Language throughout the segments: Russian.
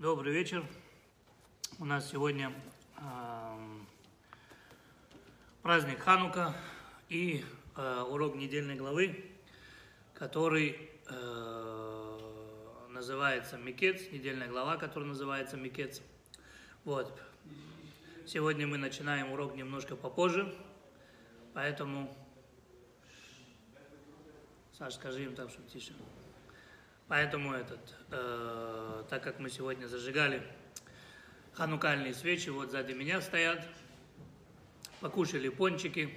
Добрый вечер. У нас сегодня э, праздник Ханука и э, урок недельной главы, который э, называется Микец, недельная глава, которая называется Микец. Вот. Сегодня мы начинаем урок немножко попозже, поэтому... Саш, скажи им там, чтобы тише. Поэтому этот, э, так как мы сегодня зажигали ханукальные свечи, вот сзади меня стоят, покушали пончики,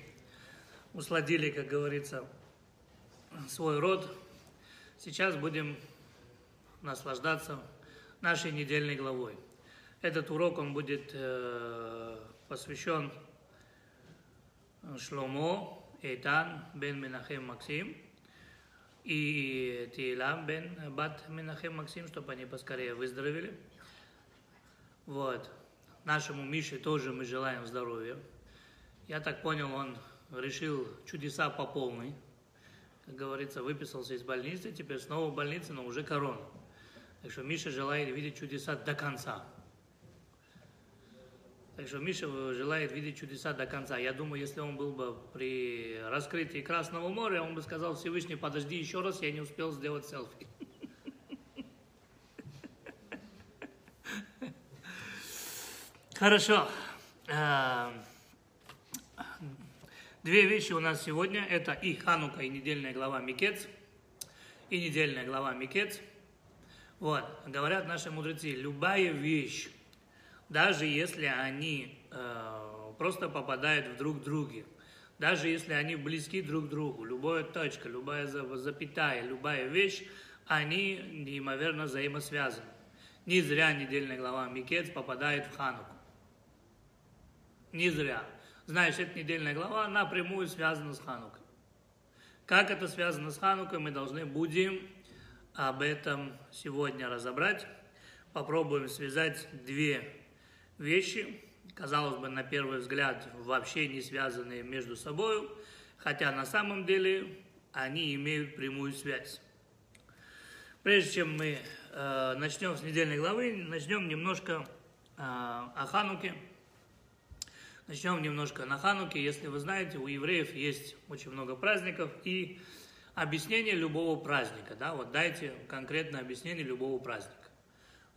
усладили, как говорится, свой род. Сейчас будем наслаждаться нашей недельной главой. Этот урок, он будет э, посвящен Шломо Эйтан бен Менахем Максим – и Тилам бен Бат Минахем Максим, чтобы они поскорее выздоровели. Вот. Нашему Мише тоже мы желаем здоровья. Я так понял, он решил чудеса по полной. Как говорится, выписался из больницы, теперь снова в больнице, но уже корона. Так что Миша желает видеть чудеса до конца. Так что Миша желает видеть чудеса до конца. Я думаю, если он был бы при раскрытии Красного моря, он бы сказал Всевышний, подожди еще раз, я не успел сделать селфи. Хорошо. Э, две вещи у нас сегодня. Это и Ханука, и недельная глава Микец. И недельная глава Микец. Вот. Говорят наши мудрецы, любая вещь, даже если они э, просто попадают в друг друга, даже если они близки друг к другу, любая точка, любая запятая, любая вещь, они неимоверно взаимосвязаны. Не зря недельная глава Микец попадает в Хануку. Не зря. Знаешь, эта недельная глава напрямую связана с Ханукой. Как это связано с Ханукой, мы должны будем об этом сегодня разобрать. Попробуем связать две вещи, казалось бы, на первый взгляд, вообще не связанные между собой, хотя на самом деле они имеют прямую связь. Прежде чем мы э, начнем с недельной главы, начнем немножко э, о Хануке. Начнем немножко на Хануке. Если вы знаете, у евреев есть очень много праздников и объяснение любого праздника. Да? Вот дайте конкретное объяснение любого праздника.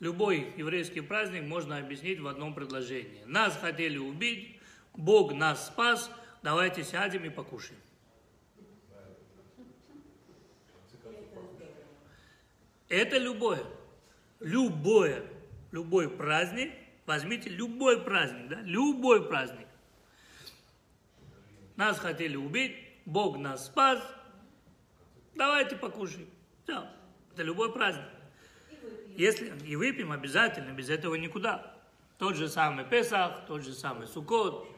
Любой еврейский праздник можно объяснить в одном предложении. Нас хотели убить, Бог нас спас, давайте сядем и покушаем. Это любое, любое, любой праздник, возьмите любой праздник, да, любой праздник. Нас хотели убить, Бог нас спас, давайте покушаем. Все, это любой праздник. Если и выпьем обязательно, без этого никуда. Тот же самый Песах, тот же самый Суккот.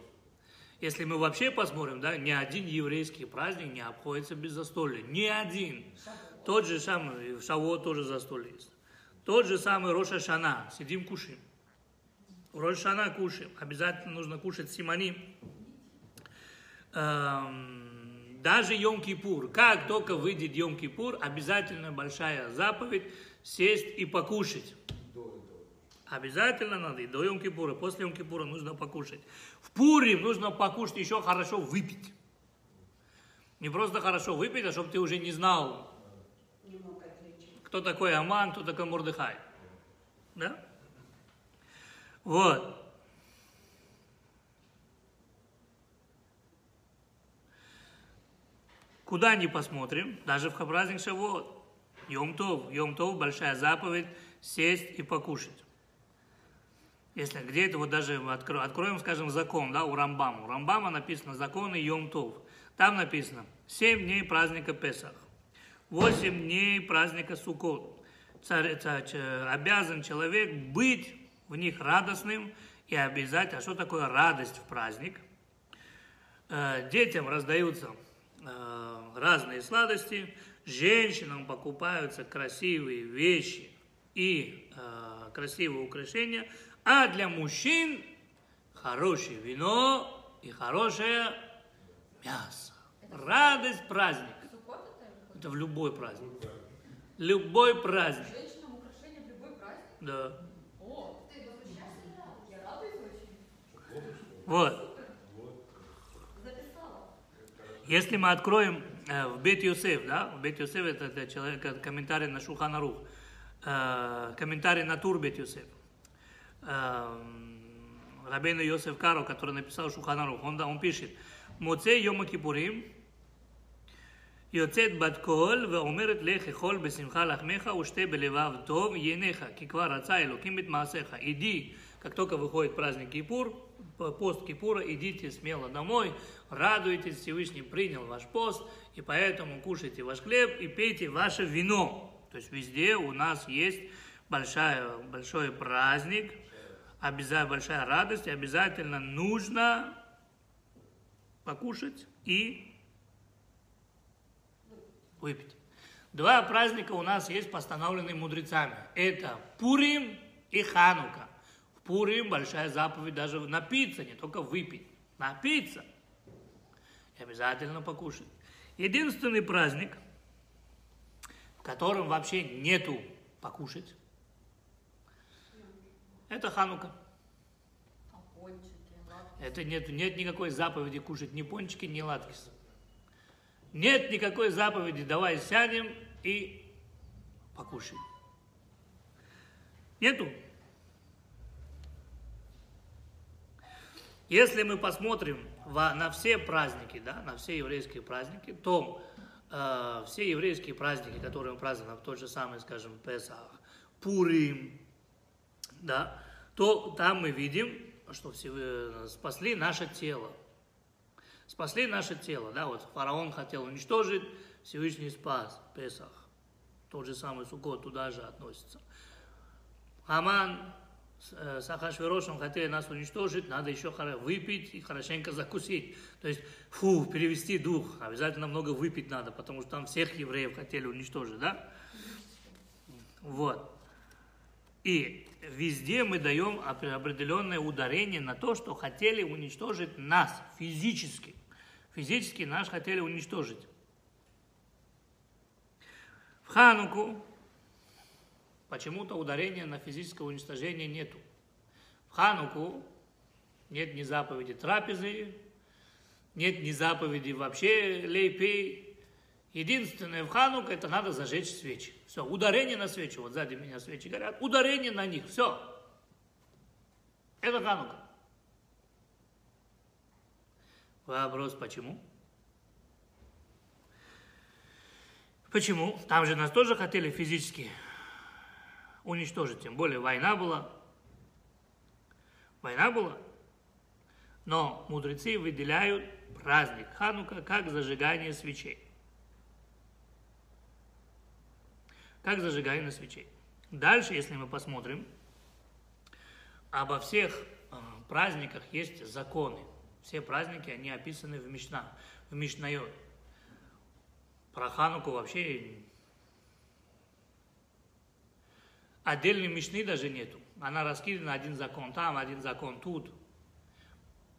Если мы вообще посмотрим, да, ни один еврейский праздник не обходится без застолья. Ни один. Тот же самый, в Шаво тоже застолье есть. Тот же самый Роша Шана. Сидим, кушаем. Роша Шана кушаем. Обязательно нужно кушать симоним. Эм, даже Йом-Кипур. Как только выйдет Йом-Кипур, обязательно большая заповедь – сесть и покушать. Обязательно надо, и до Йом-Кипура, после Йом-Кипура нужно покушать. В Пурим нужно покушать, еще хорошо выпить. Не просто хорошо выпить, а чтобы ты уже не знал, кто такой Аман, кто такой Мурдыхай. Да? Вот. Куда ни посмотрим, даже в праздник Шавуот, Йом-Тов. Йом-Тов – большая заповедь – сесть и покушать. Если где это вот даже откро, откроем, скажем, закон, да, у Рамбама. У Рамбама написано законы Йом-Тов. Там написано 7 дней праздника Песах, 8 дней праздника Суккот. Царь, царь, обязан человек быть в них радостным и обязать. А что такое радость в праздник? Э, детям раздаются э, разные сладости, женщинам покупаются красивые вещи и э, красивые украшения, а для мужчин хорошее вино и хорошее мясо. Радость праздник. Это в любой праздник. Любой праздник. Женщинам украшения в любой праздник? Да. О, ты Я радуюсь очень. Вот. Если мы откроем в Бет Йосеф, да, в Бет Йосеф это, это человек, это комментарий на Шухана Рух, э, комментарий на Тур Бет Йосеф. Э, Рабейна Йосеф Каро, который написал Шухана Рух, он, да, он пишет, Моцей Йома Кипурим, יוצאת בת קול ואומרת לך אכול בשמחה לחמך ושתה בלבב טוב ייניך כי כבר רצה אלוקים את מעשיך. иди, как только выходит праздник Кипур, пост Кипура, идите смело домой, радуйтесь, Всевышний принял ваш пост, и поэтому кушайте ваш хлеб и пейте ваше вино. То есть везде у нас есть большая, большой праздник, обязательно большая радость, обязательно нужно покушать и выпить. Два праздника у нас есть постановленные мудрецами. Это Пурим и Ханука. Пурим большая заповедь даже напиться, не только выпить. Напиться. И обязательно покушать. Единственный праздник, в котором вообще нету покушать, это Ханука. Это нет, нет никакой заповеди кушать ни пончики, ни латкис. Нет никакой заповеди, давай сядем и покушаем. Нету. Если мы посмотрим на все праздники, да, на все еврейские праздники, то э, все еврейские праздники, которые мы празднуем, тот же самый, скажем, Песах, Пурим, да, то там мы видим, что все, э, спасли наше тело. Спасли наше тело, да, вот фараон хотел уничтожить, Всевышний спас, Песах. Тот же самый Сукот туда же относится. Аман с Ахашверошем хотели нас уничтожить, надо еще выпить и хорошенько закусить. То есть, фу, перевести дух. Обязательно много выпить надо, потому что там всех евреев хотели уничтожить, да? Вот. И везде мы даем определенное ударение на то, что хотели уничтожить нас физически. Физически нас хотели уничтожить. В Хануку почему-то ударения на физическое уничтожение нету. В Хануку нет ни заповеди трапезы, нет ни заповеди вообще лейпей. Единственное в Ханук это надо зажечь свечи. Все, ударение на свечи. Вот сзади меня свечи горят. Ударение на них. Все. Это Ханука. Вопрос, почему? Почему? Там же нас тоже хотели физически уничтожить. Тем более война была. Война была. Но мудрецы выделяют праздник Ханука как зажигание свечей. как зажигание свечей. Дальше, если мы посмотрим, обо всех э, праздниках есть законы. Все праздники, они описаны в Мишна, в Мишнайот. Про Хануку вообще Отдельной Мишны даже нету. Она раскидана один закон там, один закон тут.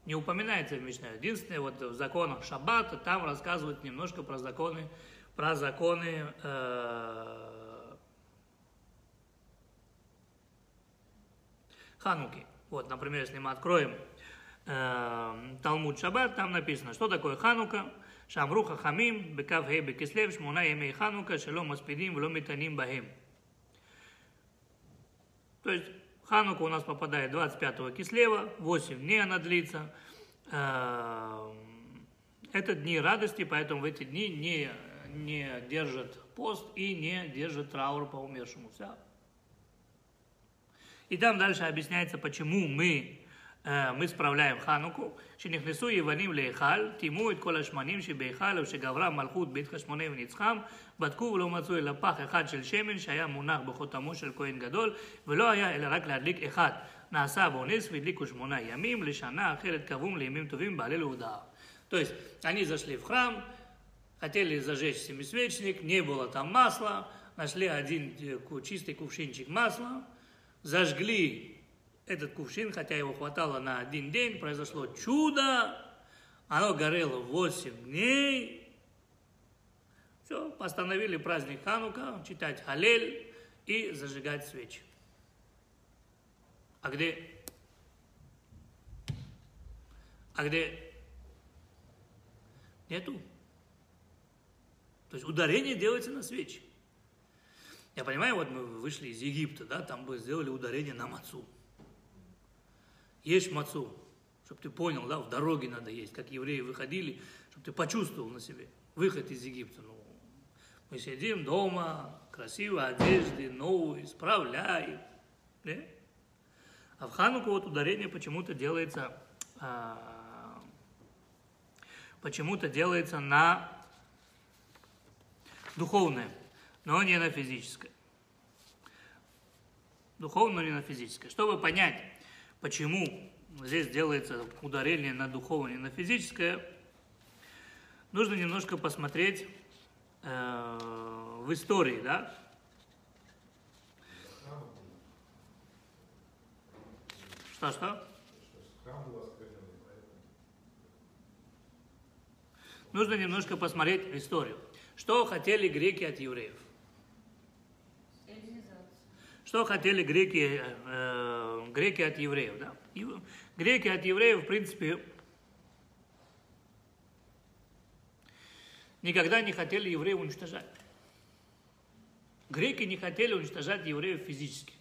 Не упоминается в Мишне. Единственное, вот в законах Шаббата там рассказывают немножко про законы, про законы э, Хануки. Вот, например, если мы откроем э, Талмуд Шаббат, там написано, что такое Ханука. Шамруха Хамим, Бекав Хей Бекислев, Шмуна Емей Ханука, Шелом Аспидим, Вломитаним Бахем то есть Ханука у нас попадает 25 кислева, 8 дней она длится. Э, это дни радости, поэтому в эти дни не, не держат пост и не держат траур по умершему. Все. И там дальше объясняется, почему мы, мы справляем חנוכו, שנכנסו יוונים להיכל, טימאו את כל השמנים שבהיכל ושגברה מלכות בית חשמונאי ונצחם, בדקו ולא מצאו אלא פח אחד של שמן שהיה מונח בחותמו של כהן גדול, ולא היה אלא רק להדליק אחד. נעשה בו נס והדליקו שמונה ימים, לשנה אחרת קבום לימים טובים בעלי להודעה. То есть они зашли в храм, хотели зажечь семисвечник, не было там масла, нашли один чистый кувшинчик масла, зажгли этот кувшин, хотя его хватало на один день, произошло чудо, оно горело 8 дней. Все, постановили праздник Ханука, читать Халель и зажигать свечи. А где? А где? Нету. То есть ударение делается на свечи. Я понимаю, вот мы вышли из Египта, да, там бы сделали ударение на мацу. Ешь мацу, чтобы ты понял, да, в дороге надо есть, как евреи выходили, чтобы ты почувствовал на себе выход из Египта. Ну, мы сидим дома, красиво одежды, новые, справляем. Да? А в Хануку вот ударение почему-то делается, а, почему-то делается на духовное, но не на физическое. Духовное, но не на физическое. Чтобы понять, почему здесь делается ударение на духовное и на физическое, нужно немножко посмотреть э, в истории, да? Что-что? Нужно немножко посмотреть в историю. Что хотели греки от евреев? Что хотели греки, э, греки от евреев? Да? Греки от евреев, в принципе, никогда не хотели евреев уничтожать. Греки не хотели уничтожать евреев физически.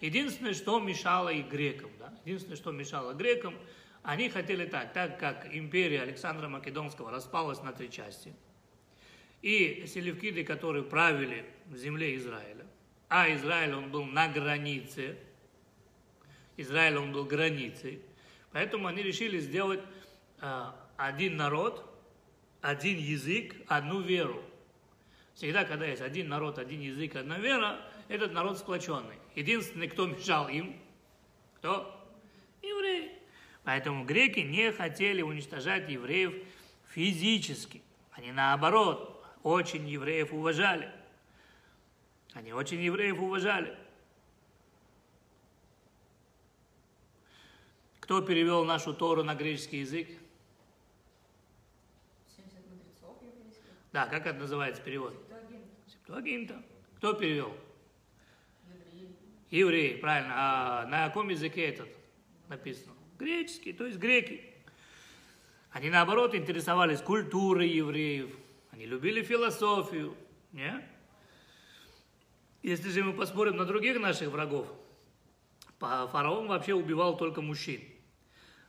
Единственное, что мешало и грекам, да? единственное, что мешало грекам, они хотели так, так как империя Александра Македонского распалась на три части, и селевкиды, которые правили в земле Израиля, а Израиль, он был на границе, Израиль, он был границей, поэтому они решили сделать э, один народ, один язык, одну веру. Всегда, когда есть один народ, один язык, одна вера, этот народ сплоченный. Единственный, кто мешал им, кто? Евреи. Поэтому греки не хотели уничтожать евреев физически. Они наоборот, очень евреев уважали. Они очень евреев уважали. Кто перевел нашу Тору на греческий язык? 70 мудрецов. Да, как это называется перевод? Септуагинт. Септуагинта. Кто перевел? Евреи. Евреи, правильно. А на каком языке этот написано? Греческий, то есть греки. Они, наоборот, интересовались культурой евреев. Они любили философию. Не? Если же мы посмотрим на других наших врагов, фараон вообще убивал только мужчин.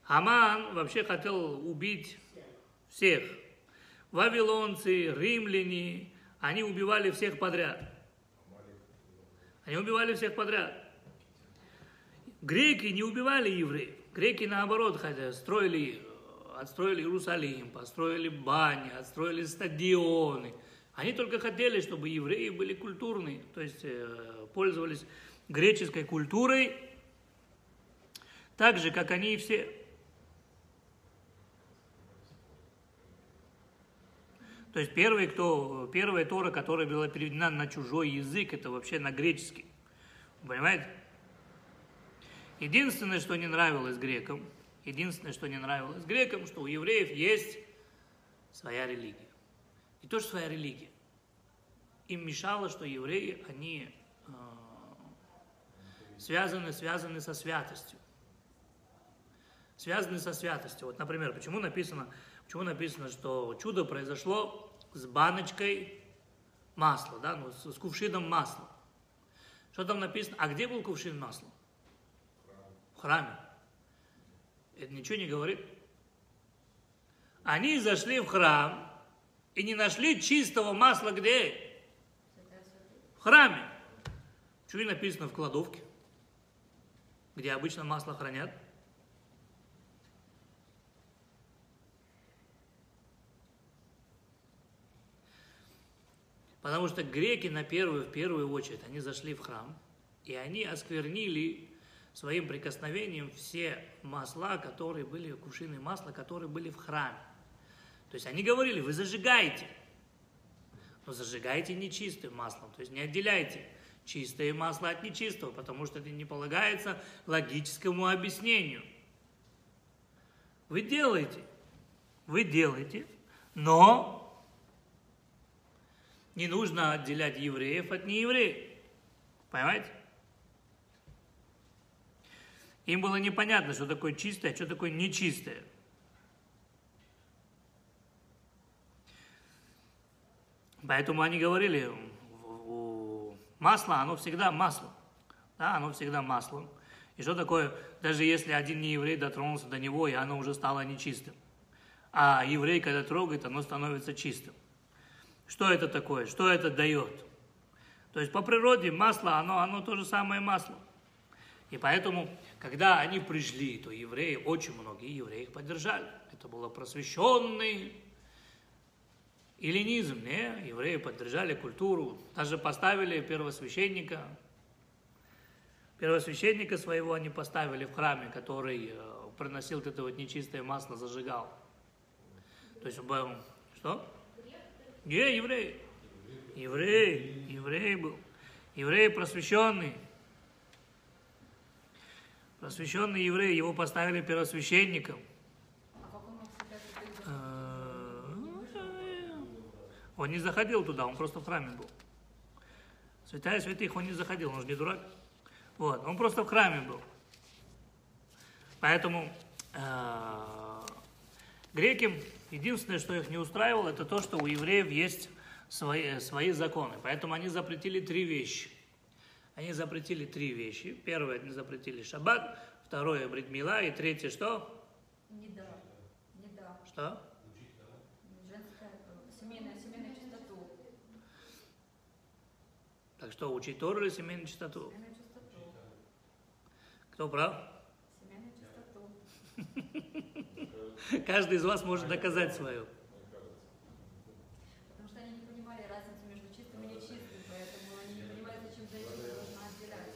Аман вообще хотел убить всех. Вавилонцы, римляне, они убивали всех подряд. Они убивали всех подряд. Греки не убивали евреев. Греки, наоборот, хотя строили, отстроили Иерусалим, построили бани, отстроили стадионы. Они только хотели, чтобы евреи были культурные, то есть э, пользовались греческой культурой, так же, как они все. То есть первый, кто, первая Тора, которая была переведена на чужой язык, это вообще на греческий. Понимаете? Единственное, что не нравилось грекам, единственное, что не нравилось грекам, что у евреев есть своя религия. Не то, что своя религия. Им мешало, что евреи, они э, связаны, связаны со святостью. Связаны со святостью. Вот, например, почему написано, почему написано, что чудо произошло с баночкой масла, да, ну, с, с кувшином масла. Что там написано? А где был кувшин масла? В храме. Это ничего не говорит. Они зашли в храм и не нашли чистого масла где? В храме. И написано в кладовке, где обычно масло хранят. Потому что греки на первую, в первую очередь, они зашли в храм, и они осквернили своим прикосновением все масла, которые были, кувшины масла, которые были в храме. То есть они говорили, вы зажигаете, но зажигайте нечистым маслом, то есть не отделяйте чистое масло от нечистого, потому что это не полагается логическому объяснению. Вы делаете, вы делаете, но не нужно отделять евреев от неевреев. Понимаете? Им было непонятно, что такое чистое, а что такое нечистое. Поэтому они говорили, масло, оно всегда масло. Да, оно всегда масло. И что такое, даже если один нееврей дотронулся до него, и оно уже стало нечистым. А еврей, когда трогает, оно становится чистым. Что это такое? Что это дает? То есть по природе масло, оно, оно то же самое масло. И поэтому, когда они пришли, то евреи, очень многие евреи их поддержали. Это было просвещенный эллинизм, не? Евреи поддержали культуру, даже поставили первосвященника. Первосвященника своего они поставили в храме, который э, приносил вот это вот нечистое масло, зажигал. То есть, что? Не, еврей. Еврей, еврей был. Еврей просвещенный. Просвещенный еврей, его поставили первосвященником. Он не заходил туда, он просто в храме был. Святая святых он не заходил, он же не дурак. Вот, он просто в храме был. Поэтому э, греки, единственное, что их не устраивало, это то, что у евреев есть свои, свои законы. Поэтому они запретили три вещи. Они запретили три вещи. Первое, они запретили шаббат. Второе, бритмила. И третье, что? Не да. Не да. Что? Женская, э, семейная, семейную чистоту. Так что, учить Тору или семейную чистоту? Семейную чистоту. Кто прав? Семейную чистоту. Каждый из вас может доказать свою. Потому что они не понимали разницу между чистым и нечистым, поэтому они не понимали, зачем женщина должна отделять.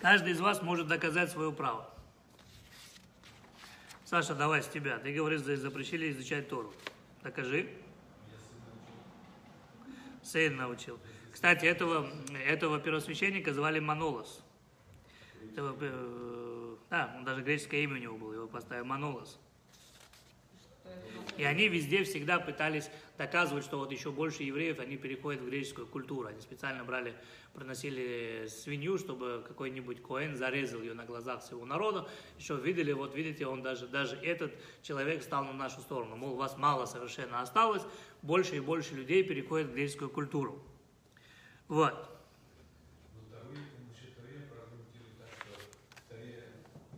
Каждый из вас может доказать свое право. Саша, давай с тебя. Ты говоришь, за- запрещили изучать Тору. Докажи. Сын научил. Кстати, этого, этого первосвященника звали Манолос. Этого, э, да, даже греческое имя у него было, его поставили Манолос. И они везде всегда пытались доказывать, что вот еще больше евреев, они переходят в греческую культуру. Они специально брали, приносили свинью, чтобы какой-нибудь коэн зарезал ее на глазах всего народа. Еще видели, вот видите, он даже, даже этот человек стал на нашу сторону. Мол, вас мало совершенно осталось, больше и больше людей переходят в греческую культуру. Вот. Но вторые, насчет вторые прокомментируют так, что вторые,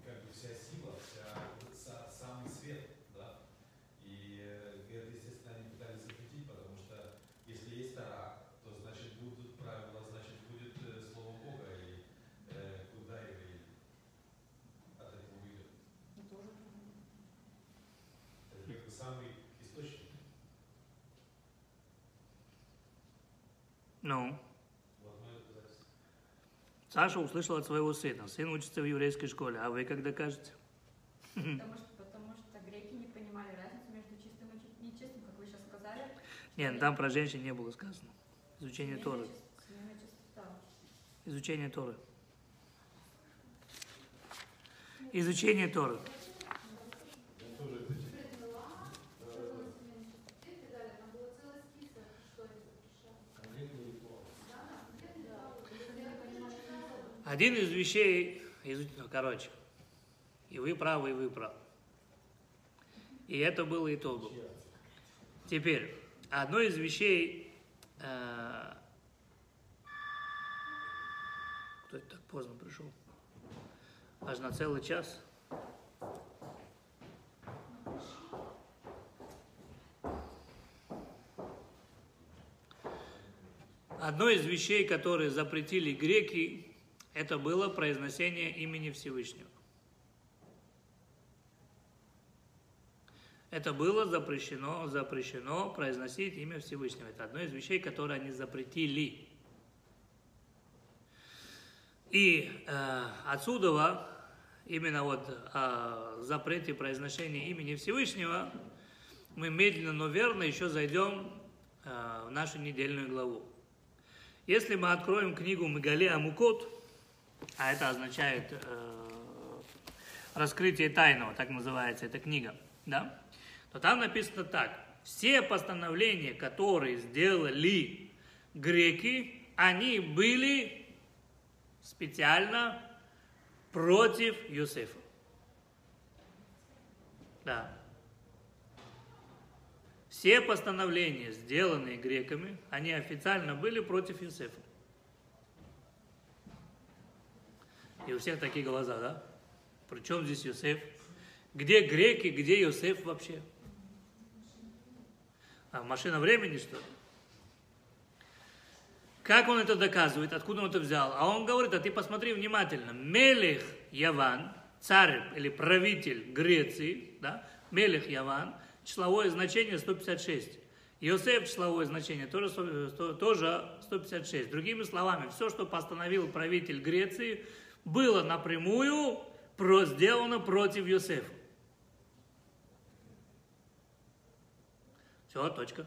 как бы вся сила, вся, са- самый свет, да, и э, это, естественно, они пытались запретить, потому что если есть Тара, то значит будут правила, значит будет э, слово Бога, и э, куда евреи от этого уйдет. Ну, тоже правильно. Это как бы самый источник. Ну. Саша услышал от своего сына. Сын учится в еврейской школе. А вы как докажете? Потому что, потому что греки не понимали разницу между чистым и чи- нечистым, как вы сейчас сказали. Нет, там про женщин не было сказано. Изучение Семейная Торы. чистота. Изучение Торы. Изучение Торы. Один из вещей, из- короче, и вы правы, и вы правы. И это было, и то было. Теперь, одно из вещей, э, кто это так поздно пришел? Аж на целый час. Одно из вещей, которые запретили греки, это было произношение имени Всевышнего. Это было запрещено, запрещено произносить имя Всевышнего. Это одно из вещей, которые они запретили. И э, отсюда именно вот о запрете произношения имени Всевышнего мы медленно, но верно еще зайдем э, в нашу недельную главу. Если мы откроем книгу Мегале Амукот, а это означает э, раскрытие тайного, так называется эта книга, да, то там написано так. Все постановления, которые сделали греки, они были специально против Юсефа. Да. Все постановления, сделанные греками, они официально были против Юсефа. И у всех такие глаза, да? Причем здесь Юсеф? Где греки, где Юсеф вообще? А, машина времени, что ли? Как он это доказывает? Откуда он это взял? А он говорит, а ты посмотри внимательно. Мелех Яван, царь или правитель Греции, да? Мелех Яван, числовое значение 156. Иосиф числовое значение тоже, тоже 156. Другими словами, все, что постановил правитель Греции, было напрямую сделано против Иосифа. Все, точка.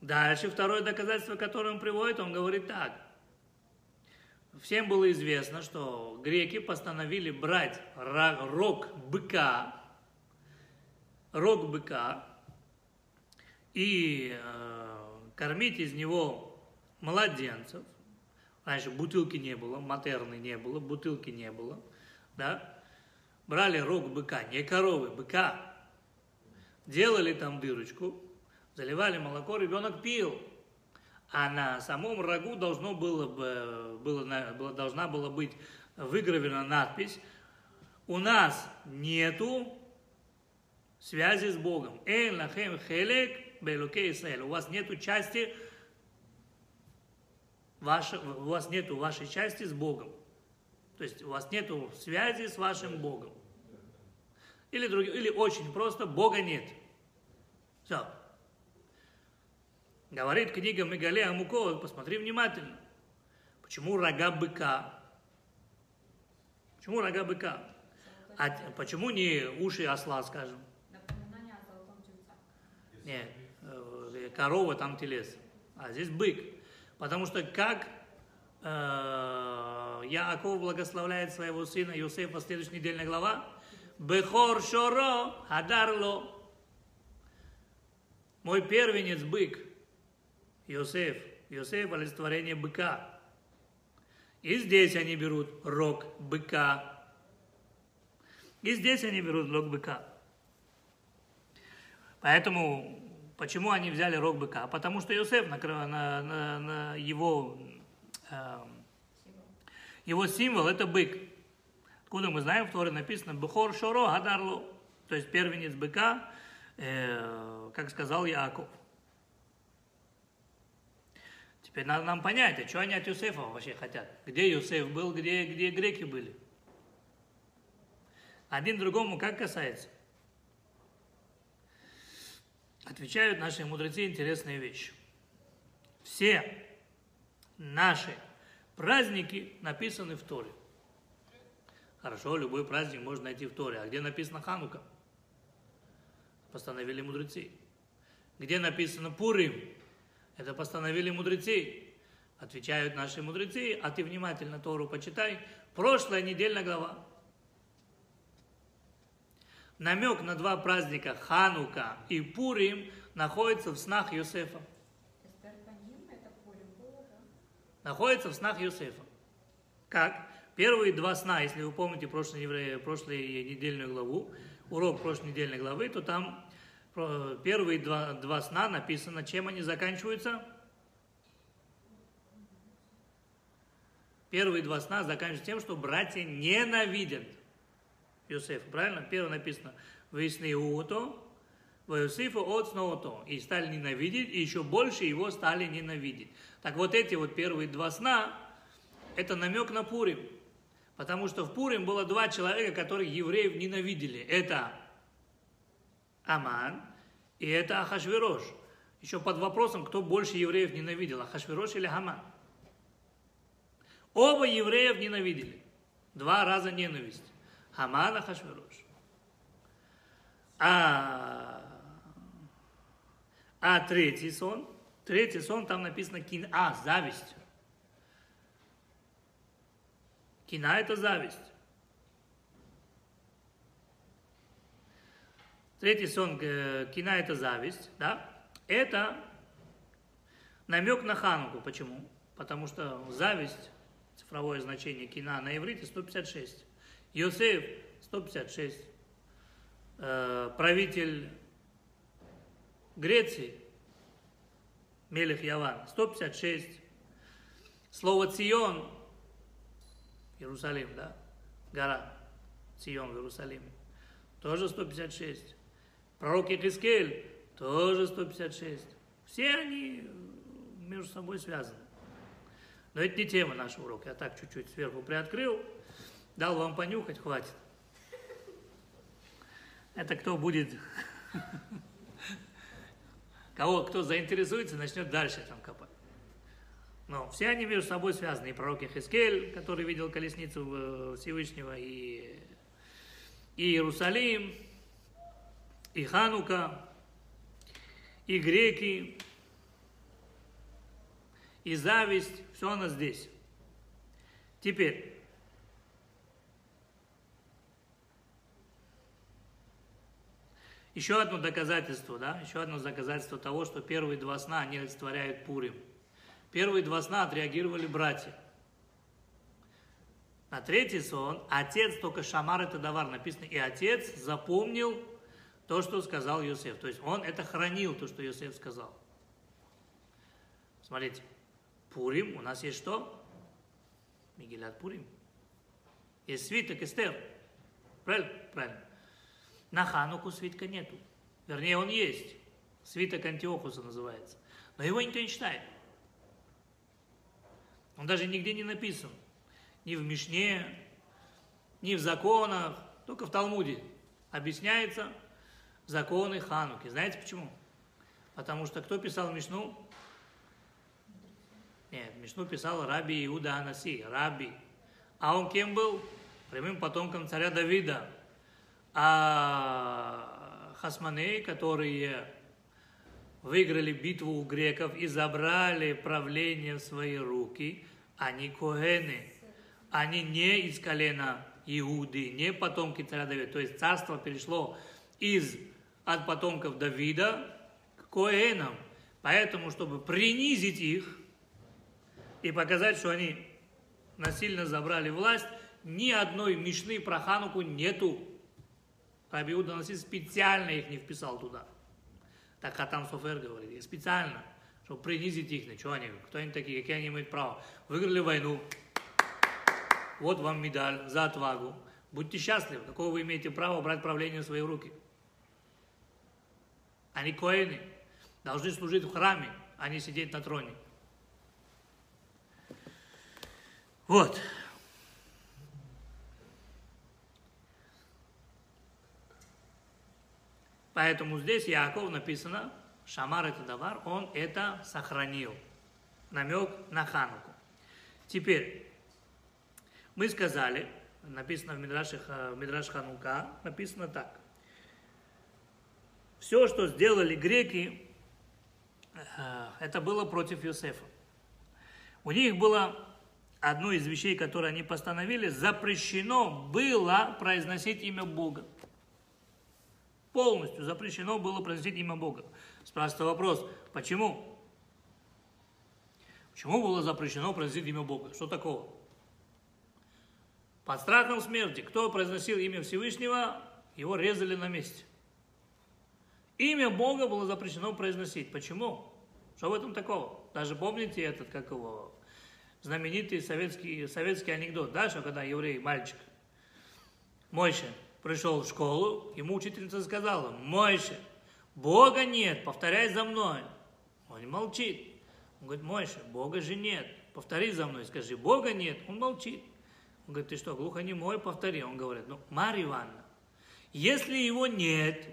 Дальше второе доказательство, которое он приводит, он говорит так. Всем было известно, что греки постановили брать рог быка, рог быка и э, кормить из него младенцев. Раньше бутылки не было, матерны не было, бутылки не было, да, брали рог быка, не коровы, быка, делали там дырочку, заливали молоко, ребенок пил. А на самом рогу должно было, бы, было, было, должна была быть выгравирована надпись «У нас нету связи с Богом. Эн лахем хелек белуке Исраэль. У вас нету части, ваша, у вас нету вашей части с Богом. То есть у вас нет связи с вашим Богом. Или, друг, или очень просто, Бога нет. Все. Говорит книга Мегале Амукова, посмотри внимательно. Почему рога быка? Почему рога быка? А почему не уши осла, скажем? Нет, э, корова там телес. А здесь бык. Потому что как э, Яаков благословляет своего сына Иосифа, следующая недельная глава, Бехор Шоро Хадарло. Мой первенец бык, Иосиф. Иосиф – олицетворение быка. И здесь они берут рог быка. И здесь они берут рог быка. Поэтому, почему они взяли рог быка? Потому что Иосиф на, на, на, на его, э, его символ – это бык. Откуда мы знаем, в Торе написано «Бухор шоро гадарло», то есть первенец быка, э, как сказал Яаков. Теперь надо нам понять, а что они от Юсефа вообще хотят? Где Юсеф был, где, где греки были? Один другому как касается? Отвечают наши мудрецы интересные вещи. Все наши праздники написаны в Торе. Хорошо, любой праздник можно найти в Торе. А где написано Ханука? Постановили мудрецы. Где написано Пурим? Это постановили мудрецы. Отвечают наши мудрецы, а ты внимательно Тору почитай. Прошлая недельная глава. Намек на два праздника Ханука и Пурим находится в снах Юсефа. Находится в снах Юсефа. Как? Первые два сна, если вы помните прошлую, прошлую недельную главу, урок прошлой недельной главы, то там первые два, два сна написано, чем они заканчиваются? Первые два сна заканчиваются тем, что братья ненавидят Иосифа. Правильно? Первое написано «Выясни уото», Иосифа от снова И стали ненавидеть, и еще больше его стали ненавидеть. Так вот эти вот первые два сна, это намек на Пурим. Потому что в Пурим было два человека, которых евреев ненавидели. Это Аман и это Ахашвирош. Еще под вопросом, кто больше евреев ненавидел, Ахашвирош или Аман. Оба евреев ненавидели. Два раза ненависть. Хаман, Ахашвирош. А, а третий сон, третий сон, там написано кин, а, зависть. Кина – это зависть. Третий сон э, кина – это зависть, да? Это намек на Хануку. Почему? потому что зависть, цифровое значение кина на иврите 156. Йосеф 156. Э, правитель Греции, Мелех Яван, 156. Слово Цион, Иерусалим, да, гора, Цион в Иерусалиме, тоже 156. Пророк Ехискель, тоже 156. Все они между собой связаны. Но это не тема нашего урока. Я так чуть-чуть сверху приоткрыл, дал вам понюхать, хватит. Это кто будет, кого, кто заинтересуется, начнет дальше там копать. Но все они между собой связаны. И пророк Хискель, который видел колесницу э, Всевышнего, и, и Иерусалим, и Ханука, и греки, и зависть, все оно здесь. Теперь, еще одно доказательство, да, еще одно доказательство того, что первые два сна, они олицетворяют Пурим. Первые два сна отреагировали братья. На третий сон отец, только Шамар это давар, написано, и отец запомнил то, что сказал Йосеф. То есть он это хранил, то, что Йосеф сказал. Смотрите, Пурим, у нас есть что? Мигелят Пурим. Есть свиток Эстер. Правильно? Правильно. На Хануку свитка нету. Вернее, он есть. Свиток Антиохуса называется. Но его никто не читает. Он даже нигде не написан. Ни в Мишне, ни в законах, только в Талмуде объясняется законы Хануки. Знаете почему? Потому что кто писал Мишну? Нет, Мишну писал Раби Иуда Анаси, Раби. А он кем был? Прямым потомком царя Давида. А хасманеи, которые выиграли битву у греков и забрали правление в свои руки, они коэны. Они не из колена Иуды, не потомки царя Давида. То есть царство перешло из, от потомков Давида к коэнам. Поэтому, чтобы принизить их, и показать, что они насильно забрали власть, ни одной мишны про Хануку нету. Раби Иуда Наси специально их не вписал туда. Так Хатам Софер говорит, специально, чтобы принизить их. Что они, кто они такие, какие они имеют право. Выиграли войну, вот вам медаль за отвагу. Будьте счастливы, какое вы имеете право брать правление в свои руки. Они коины, должны служить в храме, а не сидеть на троне. Вот. Поэтому здесь Яков написано, Шамар это давар, он это сохранил. Намек на Хануку. Теперь, мы сказали, написано в Мидраше, в Мидраш Ханука, написано так. Все, что сделали греки, э, это было против Иосифа. У них было одну из вещей, которые они постановили, запрещено было произносить имя Бога. Полностью запрещено было произносить имя Бога. Спрашивается вопрос, почему? Почему было запрещено произносить имя Бога? Что такого? Под страхом смерти, кто произносил имя Всевышнего, его резали на месте. Имя Бога было запрещено произносить. Почему? Что в этом такого? Даже помните этот, как его, знаменитый советский, советский анекдот, да, что когда еврей, мальчик, Мойша, пришел в школу, ему учительница сказала, Мойша, Бога нет, повторяй за мной. Он молчит. Он говорит, Мойша, Бога же нет, повтори за мной, скажи, Бога нет. Он молчит. Он говорит, ты что, глухонемой, повтори. Он говорит, ну, Марья Ивановна, если его нет,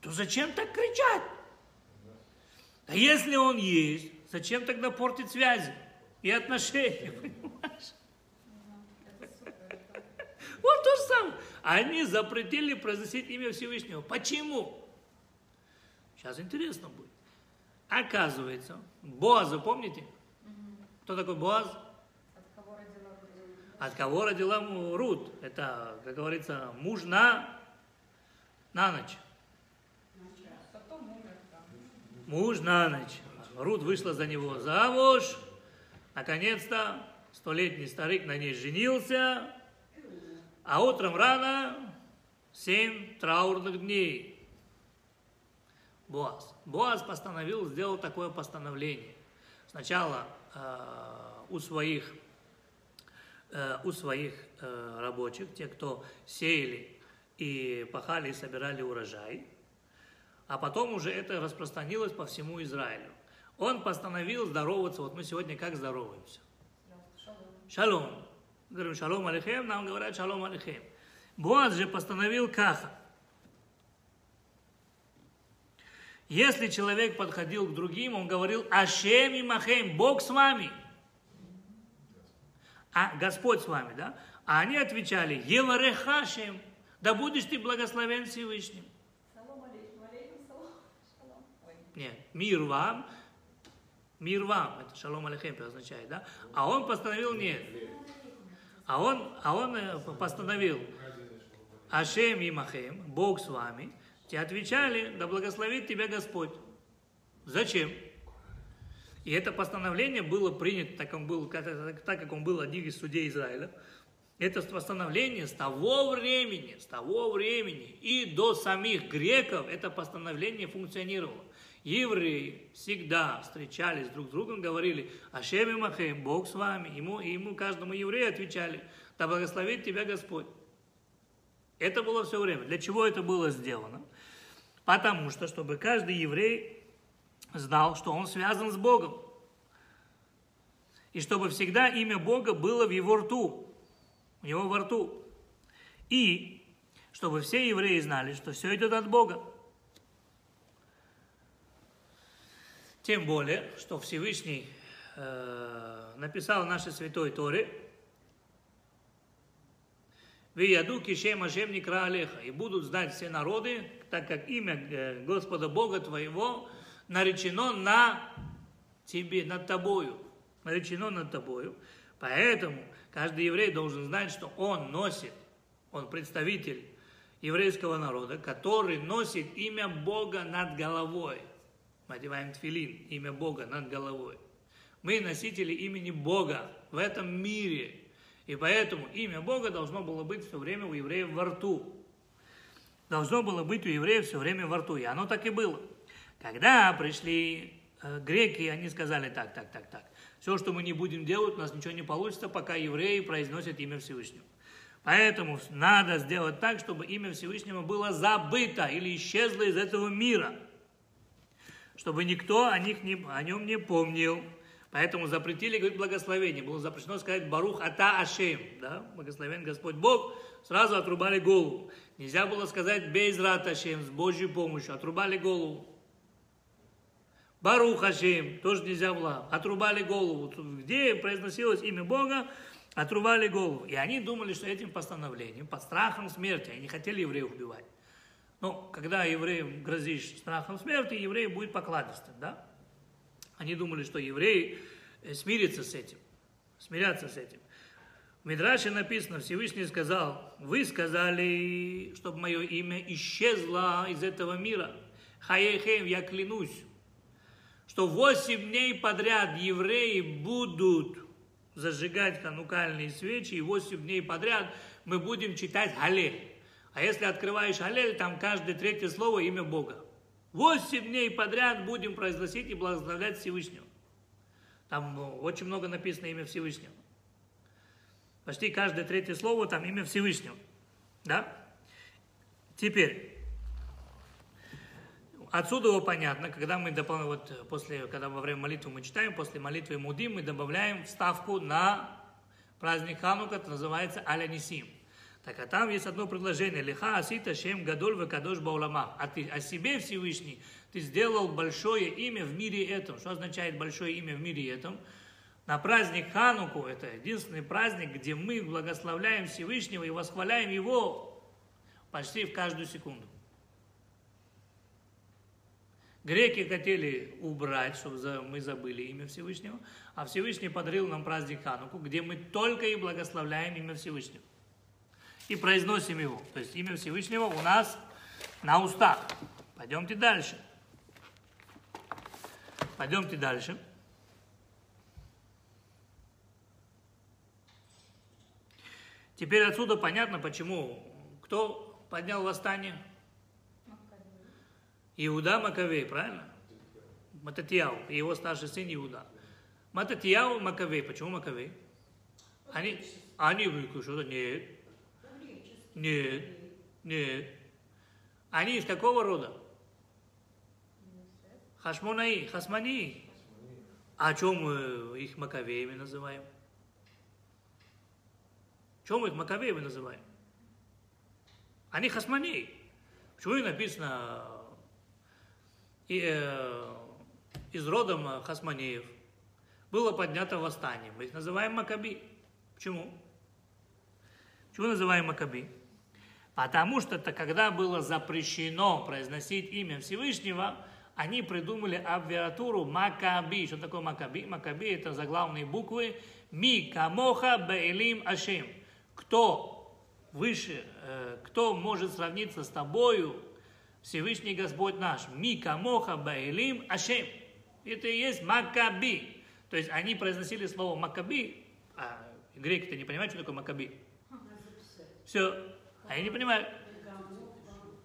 то зачем так кричать? А если он есть, зачем тогда портить связи? и отношения, понимаешь? Вот то же самое. Они запретили произносить имя Всевышнего. Почему? Сейчас интересно будет. Оказывается, Боаза, помните? Кто такой Боаз? От кого родила Рут? От кого родила Рут? Это, как говорится, муж на, на ночь. Муж на ночь. Рут вышла за него замуж, Наконец-то столетний старик на ней женился, а утром рано семь траурных дней. Боаз. Боаз постановил, сделал такое постановление. Сначала э, у своих, э, у своих э, рабочих, те, кто сеяли и пахали и собирали урожай, а потом уже это распространилось по всему Израилю. Он постановил здороваться, вот мы сегодня как здороваемся? Шалом. Говорим шалом алейхем, нам говорят шалом алейхем. Боаз же постановил каха. Если человек подходил к другим, он говорил Ашем и Махем, Бог с вами. А Господь с вами, да? А они отвечали Еварехашем, да будешь ты благословен Всевышним. Нет, мир вам, мир вам, это шалом алейхем означает, да? А он постановил нет. А он, а он э, постановил Ашем и Махем, Бог с вами. Те отвечали, да благословит тебя Господь. Зачем? И это постановление было принято, так, он был, так как он был один из судей Израиля. Это постановление с того времени, с того времени и до самих греков это постановление функционировало. Евреи всегда встречались друг с другом, говорили «Ашем и Махем, Бог с вами». Ему, и ему, каждому еврею отвечали «Да благословит тебя Господь». Это было все время. Для чего это было сделано? Потому что, чтобы каждый еврей знал, что он связан с Богом. И чтобы всегда имя Бога было в его рту, у него во рту. И чтобы все евреи знали, что все идет от Бога. Тем более, что Всевышний э, написал нашей Святой Торе, Вияду кишем Ашем Никра Алеха. И будут знать все народы, так как имя э, Господа Бога твоего наречено на тебе, над тобою. Наречено над тобою. Поэтому каждый еврей должен знать, что он носит, он представитель еврейского народа, который носит имя Бога над головой. Мы одеваем тфилин, имя Бога над головой. Мы носители имени Бога в этом мире. И поэтому имя Бога должно было быть все время у евреев во рту. Должно было быть у евреев все время во рту. И оно так и было. Когда пришли э, греки, они сказали так, так, так, так. Все, что мы не будем делать, у нас ничего не получится, пока евреи произносят имя Всевышнего. Поэтому надо сделать так, чтобы имя Всевышнего было забыто или исчезло из этого мира. Чтобы никто о, них не, о нем не помнил. Поэтому запретили говорить благословение. Было запрещено сказать Барух Ата Ашем. Да? Благословен Господь Бог. Сразу отрубали голову. Нельзя было сказать Безрат Ашем, с Божьей помощью. Отрубали голову. Барух Ашем, тоже нельзя было. Отрубали голову. Где произносилось имя Бога, отрубали голову. И они думали, что этим постановлением, под страхом смерти, они хотели евреев убивать. Но когда евреям грозишь страхом смерти, еврей будет покладистым, да? Они думали, что евреи э, смирятся с этим, смирятся с этим. В Мидраше написано, Всевышний сказал, вы сказали, чтобы мое имя исчезло из этого мира. Хаехем, я клянусь, что восемь дней подряд евреи будут зажигать ханукальные свечи, и восемь дней подряд мы будем читать Галель. А если открываешь Галель, там каждое третье слово имя Бога. Восемь дней подряд будем произносить и благословлять Всевышнего. Там ну, очень много написано имя Всевышнего. Почти каждое третье слово там имя Всевышнего. Да? Теперь, отсюда его понятно, когда мы допол- вот после, когда во время молитвы мы читаем, после молитвы Мудим мы добавляем вставку на праздник Ханука, это называется Аля Нисим. Так а там есть одно предложение. Лиха асита шем гадоль в кадош баулама. А ты о себе Всевышний, ты сделал большое имя в мире этом. Что означает большое имя в мире этом? На праздник Хануку, это единственный праздник, где мы благословляем Всевышнего и восхваляем Его почти в каждую секунду. Греки хотели убрать, чтобы мы забыли имя Всевышнего, а Всевышний подарил нам праздник Хануку, где мы только и благословляем имя Всевышнего и произносим его. То есть имя Всевышнего у нас на устах. Пойдемте дальше. Пойдемте дальше. Теперь отсюда понятно, почему. Кто поднял восстание? Иуда Маковей, правильно? Мататьяу, его старший сын Иуда. Мататьяу Маковей. Почему Маковей? Они, они, что-то нет. Нет, нет. Они из какого рода? Хашмонаи, Хасмани. А чем мы их Маковеями называем? Чем мы их Маковеями называем? Они Хасмани. Почему и написано и, э, из рода Хасманеев? Было поднято восстание. Мы их называем Макаби. Почему? Почему называем Макаби? Потому что это когда было запрещено произносить имя Всевышнего, они придумали аббиатуру Макаби. Что такое Макаби? Макаби это заглавные буквы Ми Камоха Беэлим Ашем. Кто выше, э, кто может сравниться с тобою, Всевышний Господь наш. Ми Камоха Беэлим Ашем. Это и есть Макаби. То есть они произносили слово Макаби, а греки-то не понимают, что такое Макаби. Все. Они не понимают.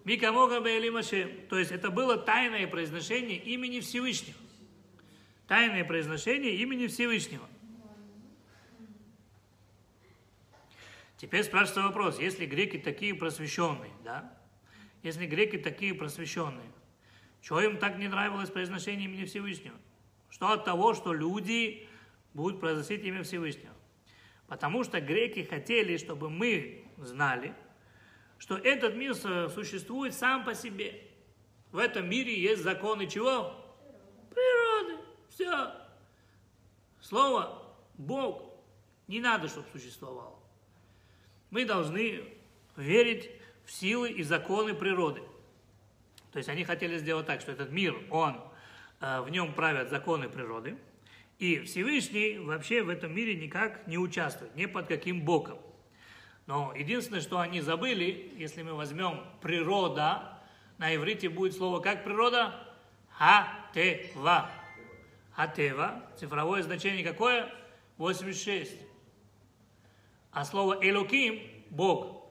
Микамога Бейлимаше. То есть это было тайное произношение имени Всевышнего. Тайное произношение имени Всевышнего. Теперь спрашивается вопрос, если греки такие просвещенные, да? Если греки такие просвещенные, чего им так не нравилось произношение имени Всевышнего? Что от того, что люди будут произносить имя Всевышнего? Потому что греки хотели, чтобы мы знали, что этот мир существует сам по себе. В этом мире есть законы чего? Природы. Все. Слово Бог не надо, чтобы существовало. Мы должны верить в силы и законы природы. То есть они хотели сделать так, что этот мир, он, э, в нем правят законы природы, и Всевышний вообще в этом мире никак не участвует, ни под каким боком. Но единственное, что они забыли, если мы возьмем природа, на иврите будет слово как природа? Ха-те-ва. Ха-те-ва. Цифровое значение какое? 86. А слово Элоким – Бог.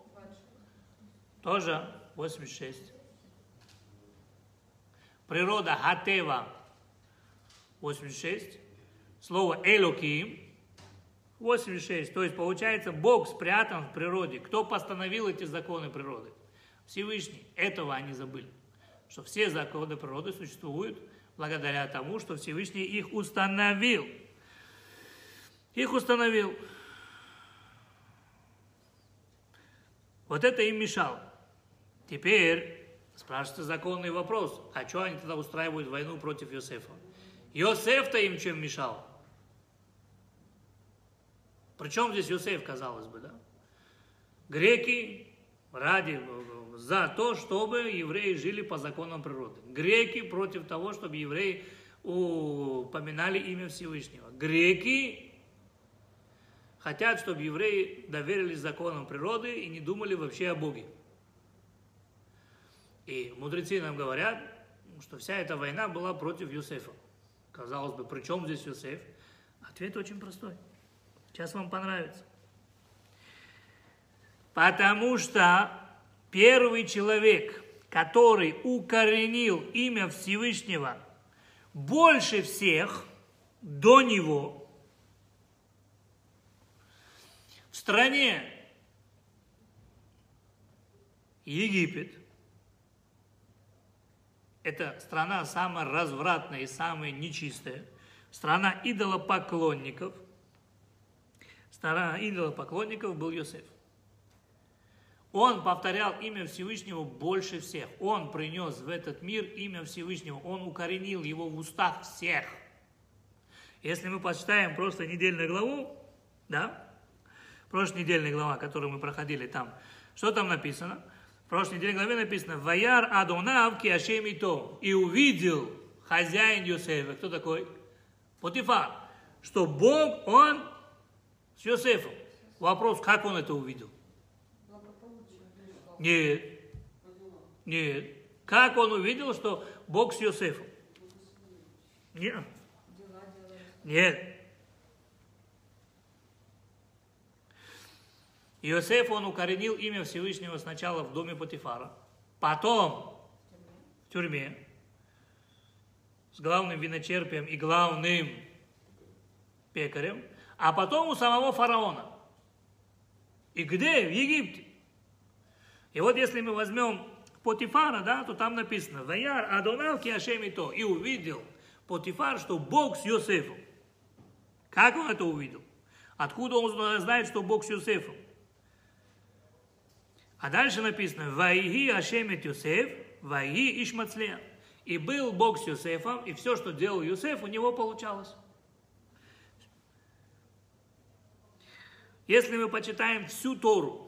Тоже 86. Природа Хатева 86. Слово Элоким 86. То есть получается, Бог спрятан в природе. Кто постановил эти законы природы? Всевышний. Этого они забыли. Что все законы природы существуют благодаря тому, что Всевышний их установил. Их установил. Вот это им мешало. Теперь спрашивается законный вопрос. А что они тогда устраивают войну против Йосефа? Йосеф-то им чем мешал? Причем здесь Юсеф, казалось бы, да? Греки ради, за то, чтобы евреи жили по законам природы. Греки против того, чтобы евреи упоминали имя Всевышнего. Греки хотят, чтобы евреи доверились законам природы и не думали вообще о Боге. И мудрецы нам говорят, что вся эта война была против Юсефа. Казалось бы, при чем здесь Юсеф? Ответ очень простой. Сейчас вам понравится. Потому что первый человек, который укоренил имя Всевышнего больше всех до него, в стране Египет, это страна самая развратная и самая нечистая, страна идолопоклонников – Стара идолопоклонников был Йосеф. Он повторял имя Всевышнего больше всех. Он принес в этот мир имя Всевышнего. Он укоренил его в устах всех. Если мы почитаем просто недельную главу, да, прошлой недельная глава, которую мы проходили там, что там написано? В прошлой недельной главе написано «Ваяр Адонав ки Ашем то» и увидел хозяин Йосефа, кто такой? Потифар, что Бог, Он с Йосефом. Вопрос, как он это увидел? Нет. Нет. Как он увидел, что Бог с Йосефом? Нет. Нет. Иосиф, он укоренил имя Всевышнего сначала в доме Патифара, потом в тюрьме, с главным виночерпием и главным пекарем, а потом у самого фараона. И где? В Египте. И вот если мы возьмем Потифара, да, то там написано, «Ваяр Адонал Киашем и то». И увидел Потифар, что Бог с Йосефом. Как он это увидел? Откуда он знает, что Бог с Йосефом? А дальше написано, «Ваиги Ашемет Йосеф, ваиги Ишмацлея». И был Бог с Йосефом, и все, что делал Йосеф, у него получалось. Если мы почитаем всю Тору,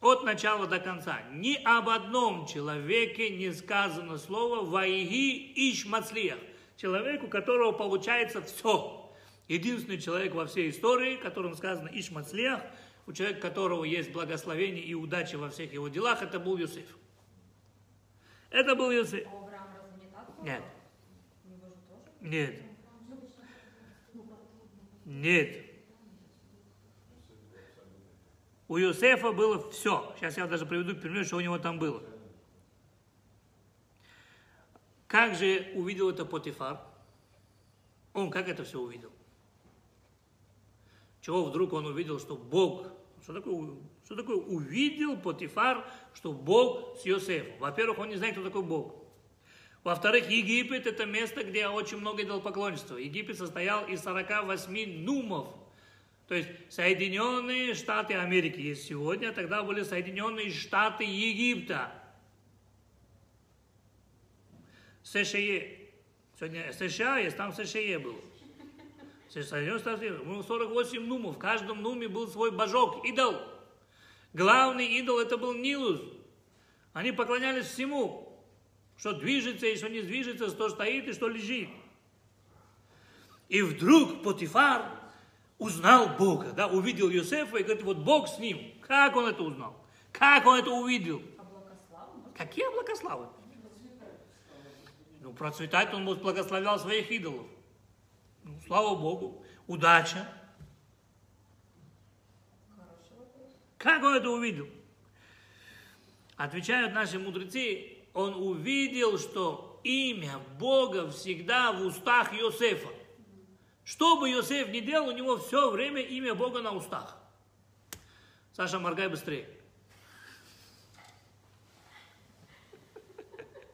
от начала до конца, ни об одном человеке не сказано слово «Ваиги Ишмацлиях», человеку, у которого получается все. Единственный человек во всей истории, которому сказано Ишмацлиях, у человека, у которого есть благословение и удача во всех его делах, это был Юсиф. Это был Юсиф. Нет, нет, нет. У Юсефа было все. Сейчас я даже приведу пример, что у него там было. Как же увидел это Потифар? Он как это все увидел? Чего вдруг он увидел, что Бог, что такое, что такое увидел Потифар, что Бог с Йосефом? Во-первых, он не знает, кто такой Бог. Во-вторых, Египет – это место, где очень много идолопоклонничества. Египет состоял из 48 нумов. То есть Соединенные Штаты Америки есть сегодня, а тогда были Соединенные Штаты Египта. США. Сегодня США есть, там США было. Соединенные Штаты. Было 48 нумов. В каждом нуме был свой божок, идол. Главный идол это был Нилус. Они поклонялись всему, что движется и что не движется, что стоит и что лежит. И вдруг Потифар узнал Бога, да, увидел Иосифа и говорит, вот Бог с ним. Как он это узнал? Как он это увидел? Облака может? Какие благословы? Ну, процветать он благословлял своих идолов. Ну, слава Богу. Удача. Как он это увидел? Отвечают наши мудрецы, он увидел, что имя Бога всегда в устах Иосифа. Что бы Иосиф ни делал, у него все время имя Бога на устах. Саша, моргай быстрее.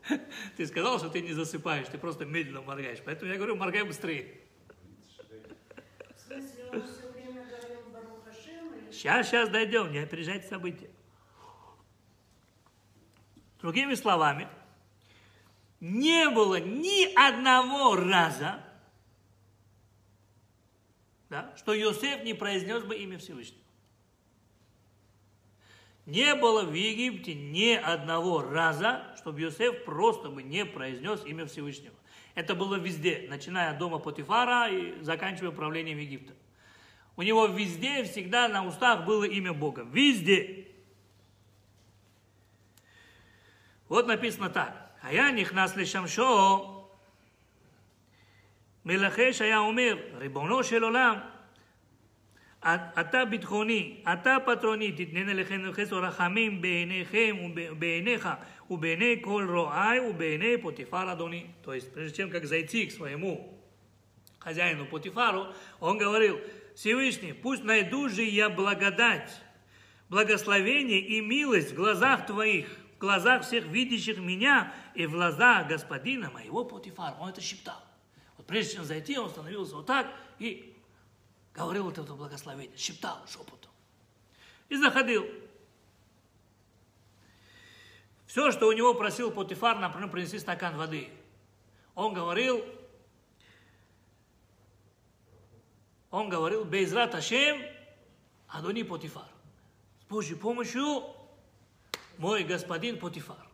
Ты сказал, что ты не засыпаешь, ты просто медленно моргаешь. Поэтому я говорю, моргай быстрее. Сейчас, сейчас дойдем, не опережайте события. Другими словами, не было ни одного раза, да, что Иосиф не произнес бы имя Всевышнего. Не было в Египте ни одного раза, чтобы Иосиф просто бы не произнес имя Всевышнего. Это было везде, начиная от дома Потифара и заканчивая правлением Египта. У него везде, всегда на устах было имя Бога. Везде. Вот написано так. А я них нас лишь מלחש היה אומר, ריבונו של עולם, אתה ביטחוני, אתה פטרוני, תתננה לכם חסד ורחמים בעיניכם ובעיניך ובעיני כל רועי ובעיני פוטיפר אדוני. То есть, прежде чем как зайти к своему хозяину Потифару, он говорил, Всевышний, пусть найду же я благодать, благословение и милость в глазах твоих, в глазах всех видящих меня и в глазах господина моего Потифара. Он это шептал. Прежде чем зайти, он становился вот так и говорил вот это благословение, шептал шепотом. И заходил. Все, что у него просил Потифар, например, принести стакан воды. Он говорил, он говорил, Безрат Ашем, Адони Потифар. С Божьей помощью мой господин Потифар.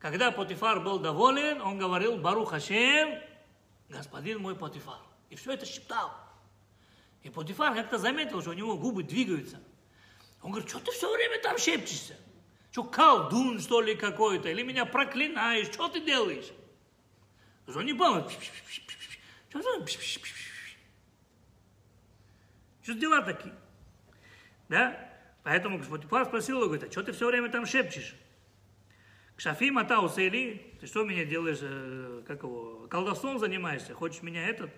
Когда Потифар был доволен, он говорил, Барух Ашем, господин мой Потифар. И все это шептал. И Потифар как-то заметил, что у него губы двигаются. Он говорит, что ты все время там шепчешься? Что, колдун, что ли, какой-то? Или меня проклинаешь? Что ты делаешь? Он не понял. Что за... Что дела такие? Да? Поэтому Потифар спросил его, говорит, а что ты все время там шепчешь? Кшафим ата усейли, ты что меня делаешь, э, как его, колдовством занимаешься, хочешь меня этот?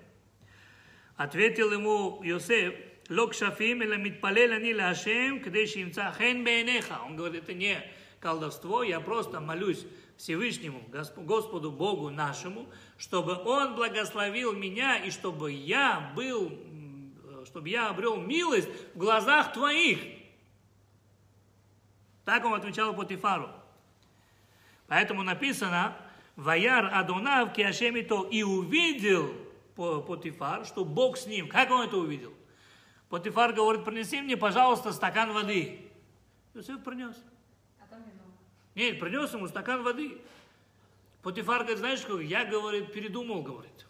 Ответил ему Йосеф, лок шафим или митпалел они лашем, кдей шимца хен бейнеха. Он говорит, это не колдовство, я просто молюсь Всевышнему, Госп- Господу Богу нашему, чтобы Он благословил меня и чтобы я был, э, чтобы я обрел милость в глазах Твоих. Так он отвечал Потифару. Поэтому написано, Ваяр Адонав Киашемито и увидел По- Потифар, что Бог с ним. Как он это увидел? Потифар говорит, принеси мне, пожалуйста, стакан воды. Иосиф принес. А там вино. Нет, принес ему стакан воды. Потифар говорит, знаешь, что? я, говорит, передумал, говорит.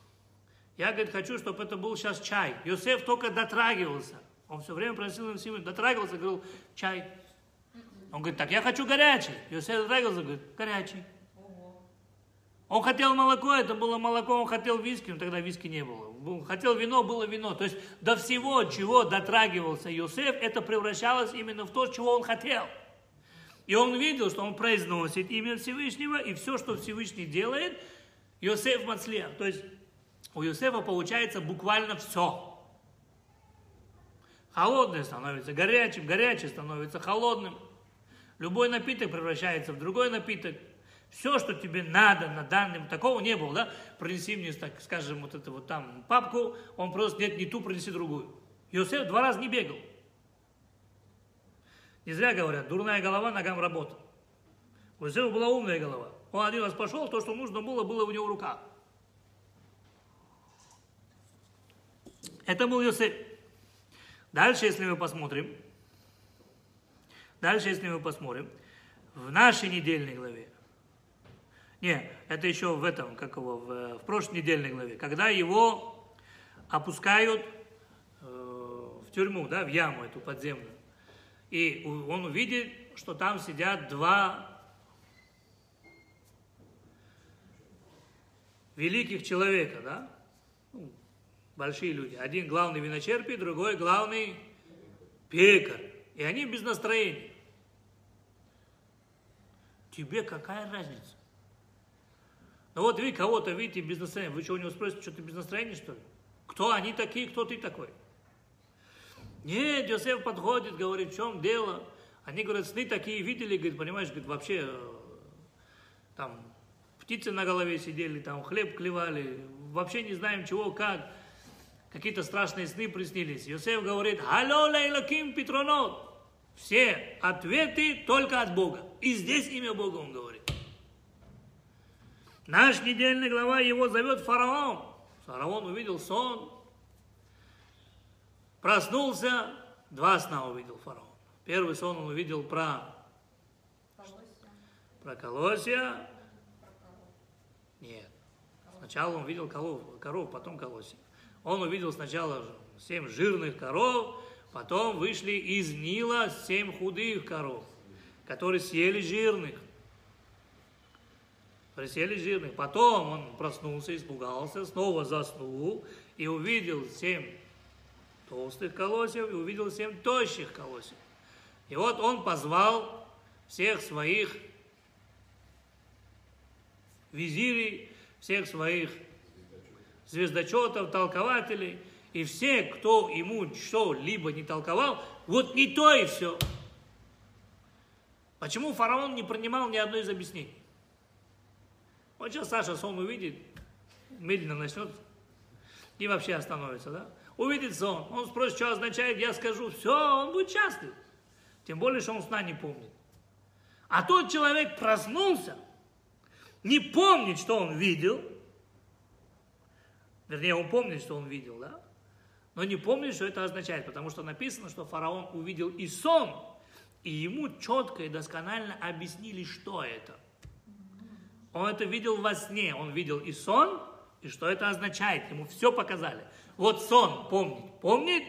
Я, говорит, хочу, чтобы это был сейчас чай. Иосиф только дотрагивался. Он все время просил Всевышнего, дотрагивался, говорил, чай. Он говорит, так я хочу горячий. Иосиф дотрагивался, говорит, горячий. Он хотел молоко, это было молоко, он хотел виски, но тогда виски не было. Был- Хотел вино, было вино. То есть до всего, чего дотрагивался Иосиф, это превращалось именно в то, чего он хотел. И он видел, что он произносит имя Всевышнего, и все, что Всевышний делает, Иосиф Мацлия. То есть у Иосифа получается буквально все. Холодное становится горячим, горячее становится холодным. Любой напиток превращается в другой напиток. Все, что тебе надо на данный... Такого не было, да? Принеси мне, так скажем, вот это вот там папку, он просто, нет, не ту, принеси другую. Иосиф два раза не бегал. Не зря говорят, дурная голова ногам работа. У Иосифа была умная голова. Он один раз пошел, то, что нужно было, было у него в руках. Это был Иосиф. Дальше, если мы посмотрим, дальше, если мы посмотрим, в нашей недельной главе, не, это еще в этом, как его, в, в прошлой недельной главе, когда его опускают э, в тюрьму, да, в яму эту подземную, и он увидит, что там сидят два великих человека, да, ну, большие люди. Один главный виночерпий, другой главный пекарь. И они без настроения. Тебе какая разница? Ну вот вы кого-то видите без настроения. Вы что, у него спросите, что ты без настроения, что ли? Кто они такие, кто ты такой? Нет, Йосеф подходит, говорит, в чем дело? Они говорят, сны такие видели, говорит, понимаешь, говорит, вообще э, там птицы на голове сидели, там хлеб клевали, вообще не знаем чего, как. Какие-то страшные сны приснились. Йосеф говорит, «Алло, лейлаким петронот». Все ответы только от Бога. И здесь имя Бога он говорит. Наш недельный глава его зовет фараон. Фараон увидел сон, проснулся, два сна увидел фараон. Первый сон он увидел про, Колосья. про колосья. Нет. Сначала он видел коров, коров, потом колосья. Он увидел сначала семь жирных коров, потом вышли из Нила семь худых коров, которые съели жирных. Съели жирных. Потом он проснулся, испугался, снова заснул и увидел семь толстых колосьев и увидел семь тощих колосьев. И вот он позвал всех своих визирей, всех своих звездочетов, толкователей, и все, кто ему что-либо не толковал, вот не то и все. Почему фараон не принимал ни одной из объяснений? Вот сейчас Саша сон увидит, медленно начнет и вообще остановится, да? Увидит сон, он спросит, что означает, я скажу, все, он будет счастлив. Тем более, что он сна не помнит. А тот человек проснулся, не помнит, что он видел, вернее, он помнит, что он видел, да, но не помнит, что это означает, потому что написано, что фараон увидел и сон, и ему четко и досконально объяснили, что это. Он это видел во сне, он видел и сон, и что это означает, ему все показали. Вот сон помнит, помнит,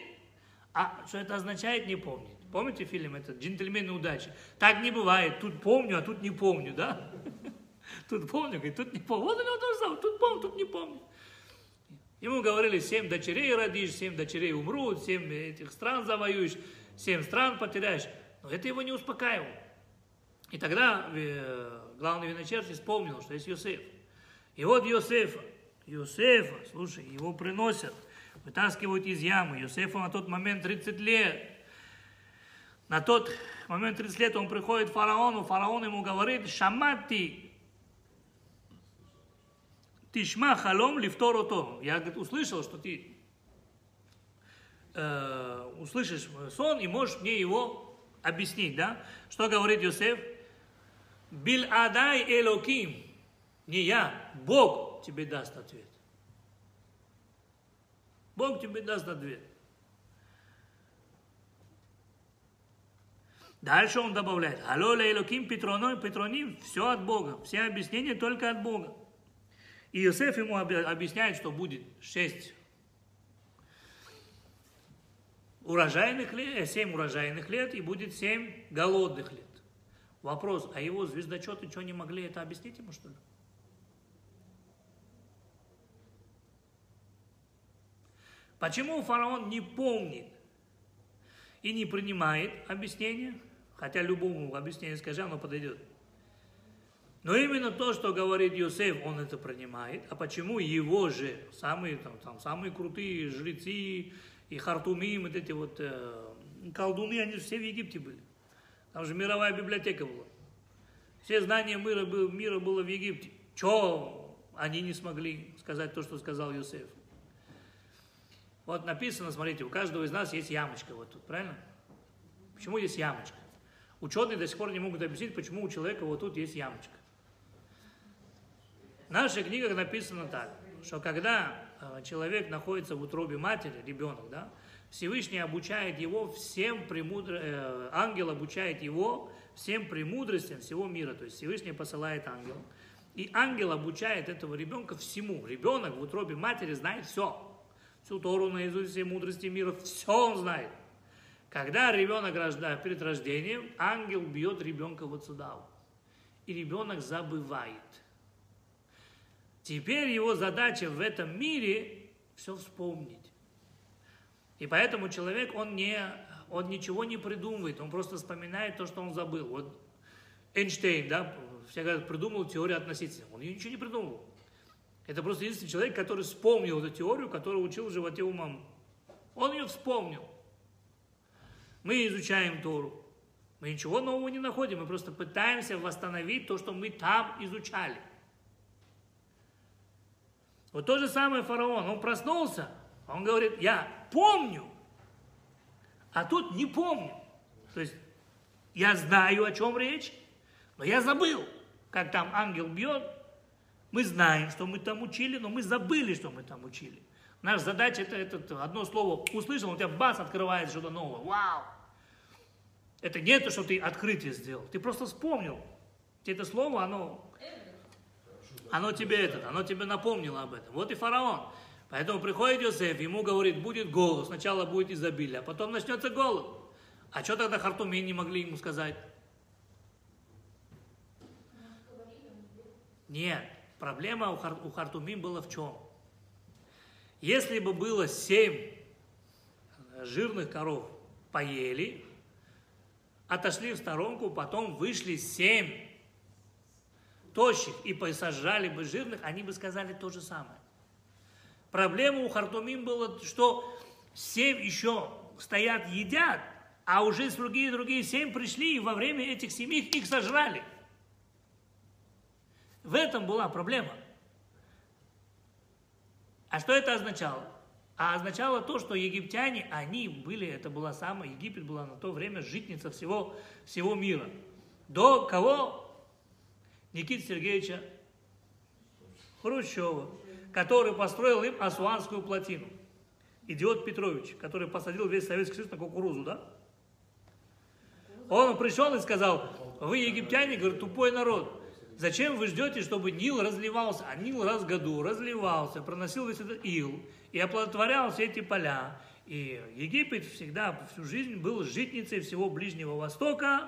а что это означает, не помнит. Помните фильм этот «Джентльмены удачи»? Так не бывает, тут помню, а тут не помню, да? Тут помню, говорит, тут не помню. Вот у него то же самое, тут помню, тут не помню. Ему говорили, семь дочерей родишь, семь дочерей умрут, семь этих стран завоюешь, семь стран потеряешь. Но это его не успокаивало. И тогда э, главный виночерпий вспомнил, что есть Йосеф. И вот Йосефа, Йосефа, слушай, его приносят, вытаскивают из ямы. Йосефа на тот момент 30 лет. На тот момент 30 лет он приходит к фараону, фараон ему говорит, шамати, тишма халом лифторото. Я говорит, услышал, что ты э, услышишь сон и можешь мне его объяснить, да? Что говорит Йосеф? Бил адай элоким. Не я, Бог тебе даст ответ. Бог тебе даст ответ. Дальше он добавляет, алло лейлоким петроной, петроним, все от Бога, все объяснения только от Бога. И Иосиф ему объясняет, что будет шесть урожайных лет, семь урожайных лет и будет семь голодных лет. Вопрос, а его звездочеты что не могли это объяснить ему, что ли? Почему фараон не помнит и не принимает объяснение? Хотя любому объяснению скажи, оно подойдет. Но именно то, что говорит Йосеф, он это принимает. А почему его же самые, там, там, самые крутые жрецы и хартумим, вот эти вот э, колдуны, они все в Египте были. Там же мировая библиотека была. Все знания мира, мира было в Египте. Чего они не смогли сказать то, что сказал Йосеф? Вот написано, смотрите, у каждого из нас есть ямочка вот тут, правильно? Почему есть ямочка? Ученые до сих пор не могут объяснить, почему у человека вот тут есть ямочка. В наших книгах написано так, что когда э, человек находится в утробе матери, ребенок, да, Всевышний обучает его всем премудр... Э, ангел обучает его всем премудростям всего мира. То есть Всевышний посылает ангел. И ангел обучает этого ребенка всему. Ребенок в утробе матери знает все. Всю Тору наизусть, все мудрости мира, все он знает. Когда ребенок рождает, перед рождением, ангел бьет ребенка вот сюда. И ребенок забывает. Теперь его задача в этом мире все вспомнить. И поэтому человек, он, не, он ничего не придумывает, он просто вспоминает то, что он забыл. Вот Эйнштейн, да, все говорят, придумал теорию относительности. Он ее ничего не придумал. Это просто единственный человек, который вспомнил эту теорию, которую учил в животе мамы. Он ее вспомнил. Мы изучаем Тору. Мы ничего нового не находим, мы просто пытаемся восстановить то, что мы там изучали. Вот то же самое фараон, он проснулся, он говорит, я помню, а тут не помню. То есть я знаю, о чем речь, но я забыл, как там ангел бьет. Мы знаем, что мы там учили, но мы забыли, что мы там учили. Наша задача это, это одно слово услышал, у тебя бас открывает что-то новое. Вау! Это не то, что ты открытие сделал. Ты просто вспомнил. Это слово, оно, оно тебе это, оно тебе напомнило об этом. Вот и фараон. Поэтому приходит Иосиф, ему говорит, будет голод, сначала будет изобилие, а потом начнется голод. А что тогда Хартумин не могли ему сказать? Нет, проблема у, Хар, у Хартумин была в чем? Если бы было семь жирных коров поели, отошли в сторонку, потом вышли семь тощих и посажали бы жирных, они бы сказали то же самое. Проблема у Хартумим была, что семь еще стоят, едят, а уже другие другие семь пришли, и во время этих семи их сожрали. В этом была проблема. А что это означало? А означало то, что египтяне, они были, это была самая, Египет была на то время житница всего, всего мира. До кого? Никиты Сергеевича Хрущева который построил им Асуанскую плотину. Идиот Петрович, который посадил весь Советский Союз на кукурузу, да? Он пришел и сказал, вы египтяне, говорит, тупой народ. Зачем вы ждете, чтобы Нил разливался? А Нил раз в году разливался, проносил весь этот ил и оплодотворял все эти поля. И Египет всегда всю жизнь был житницей всего Ближнего Востока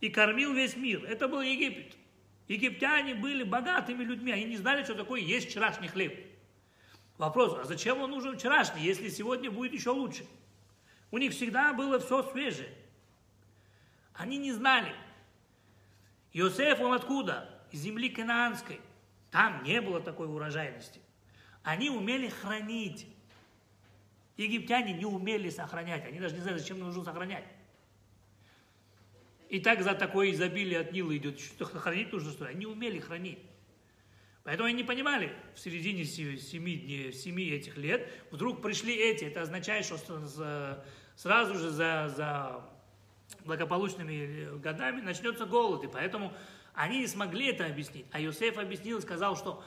и кормил весь мир. Это был Египет. Египтяне были богатыми людьми, они не знали, что такое есть вчерашний хлеб. Вопрос, а зачем он нужен вчерашний, если сегодня будет еще лучше? У них всегда было все свежее. Они не знали. Иосиф, он откуда? Из земли Канаанской. Там не было такой урожайности. Они умели хранить. Египтяне не умели сохранять. Они даже не знают, зачем нужно сохранять. И так за такое изобилие от Нила идет. Что хранить нужно, что ли? Они умели хранить. Поэтому они не понимали, в середине семи, дней, семи этих лет вдруг пришли эти. Это означает, что сразу же за, за благополучными годами начнется голод. И поэтому они не смогли это объяснить. А Йосеф объяснил и сказал, что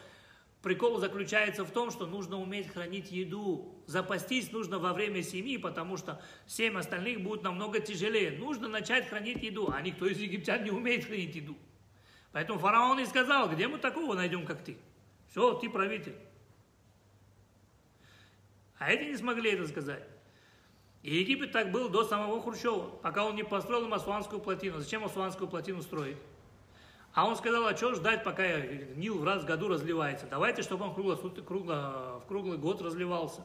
прикол заключается в том, что нужно уметь хранить еду. Запастись нужно во время семьи, потому что семь остальных будет намного тяжелее. Нужно начать хранить еду, а никто из египтян не умеет хранить еду. Поэтому фараон и сказал, где мы такого найдем, как ты? Все, ты правитель. А эти не смогли это сказать. И Египет так был до самого Хрущева, пока он не построил им Асуанскую плотину. Зачем Асуанскую плотину строить? А он сказал, а что ждать, пока Нил в раз в году разливается? Давайте, чтобы он кругло, кругло, в круглый год разливался.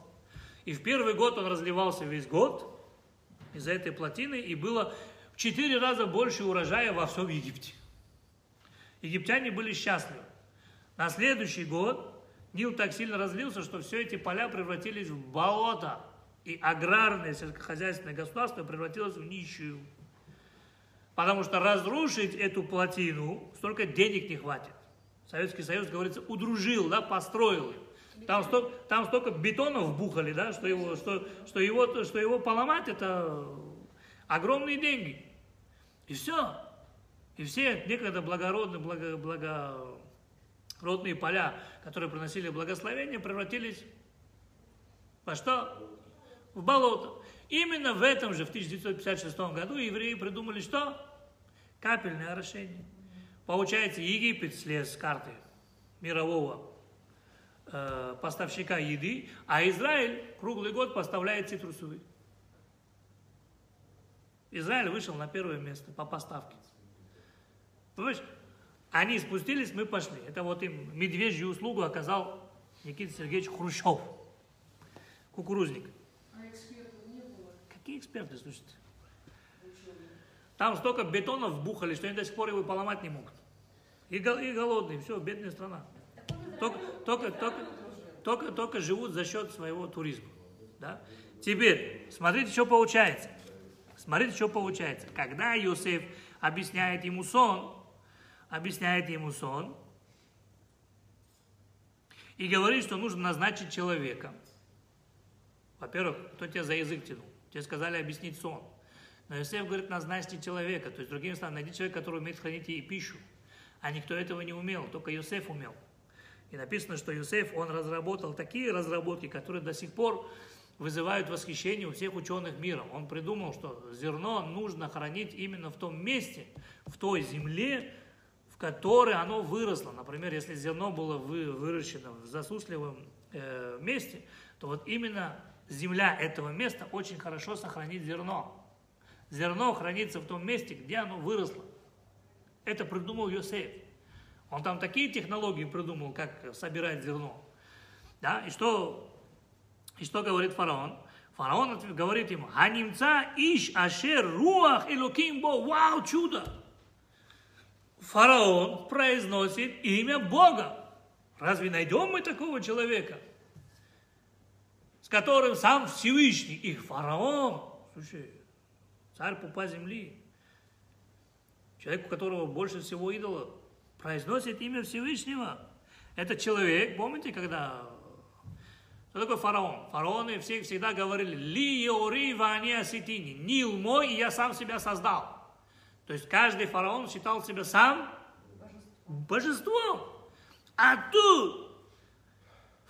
И в первый год он разливался весь год из-за этой плотины, и было в четыре раза больше урожая во всем Египте. Египтяне были счастливы. На следующий год Нил так сильно разлился, что все эти поля превратились в болото, и аграрное сельскохозяйственное государство превратилось в нищую. Потому что разрушить эту плотину столько денег не хватит. Советский Союз, говорится, удружил, да, построил. Там столько, там столько бетона вбухали, да, что его, что, что, его, что его поломать, это огромные деньги. И все. И все некогда благородные, благо, благородные поля, которые приносили благословение, превратились во что? В болото. Именно в этом же, в 1956 году, евреи придумали что? Капельное орошение. Получается, Египет слез с карты мирового э, поставщика еды, а Израиль круглый год поставляет цитрусовый. Израиль вышел на первое место по поставке. Понимаешь? Они спустились, мы пошли. Это вот им медвежью услугу оказал Никита Сергеевич Хрущев, кукурузник. Какие эксперты, слушайте? Там столько бетона вбухали, что они до сих пор его поломать не могут. И, и голодные, все, бедная страна. Только, только, только, только, только живут за счет своего туризма. Да? Теперь, смотрите, что получается. Смотрите, что получается. Когда Иосиф объясняет ему сон, объясняет ему сон, и говорит, что нужно назначить человека. Во-первых, кто тебя за язык тянул? Тебе сказали объяснить сон. Но Иосиф говорит, назначьте человека. То есть, другим словом, найди человека, который умеет хранить ей пищу. А никто этого не умел, только Иосиф умел. И написано, что Иосиф, он разработал такие разработки, которые до сих пор вызывают восхищение у всех ученых мира. Он придумал, что зерно нужно хранить именно в том месте, в той земле, в которой оно выросло. Например, если зерно было выращено в засушливом э, месте, то вот именно земля этого места очень хорошо сохранит зерно. Зерно хранится в том месте, где оно выросло. Это придумал Йосеф. Он там такие технологии придумал, как собирать зерно. Да? И что, и что говорит фараон? Фараон говорит ему, «Ханимца иш ашер руах элоким бо». Вау, чудо! Фараон произносит имя Бога. Разве найдем мы такого человека? Которым сам Всевышний, их фараон, слушай, царь пупа земли, человек, у которого больше всего идолов, произносит имя Всевышнего. Это человек, помните, когда... Что такое фараон? Фараоны все всегда говорили, «Ли еори вани аситини», «Нил мой, и я сам себя создал». То есть каждый фараон считал себя сам божеством. А тут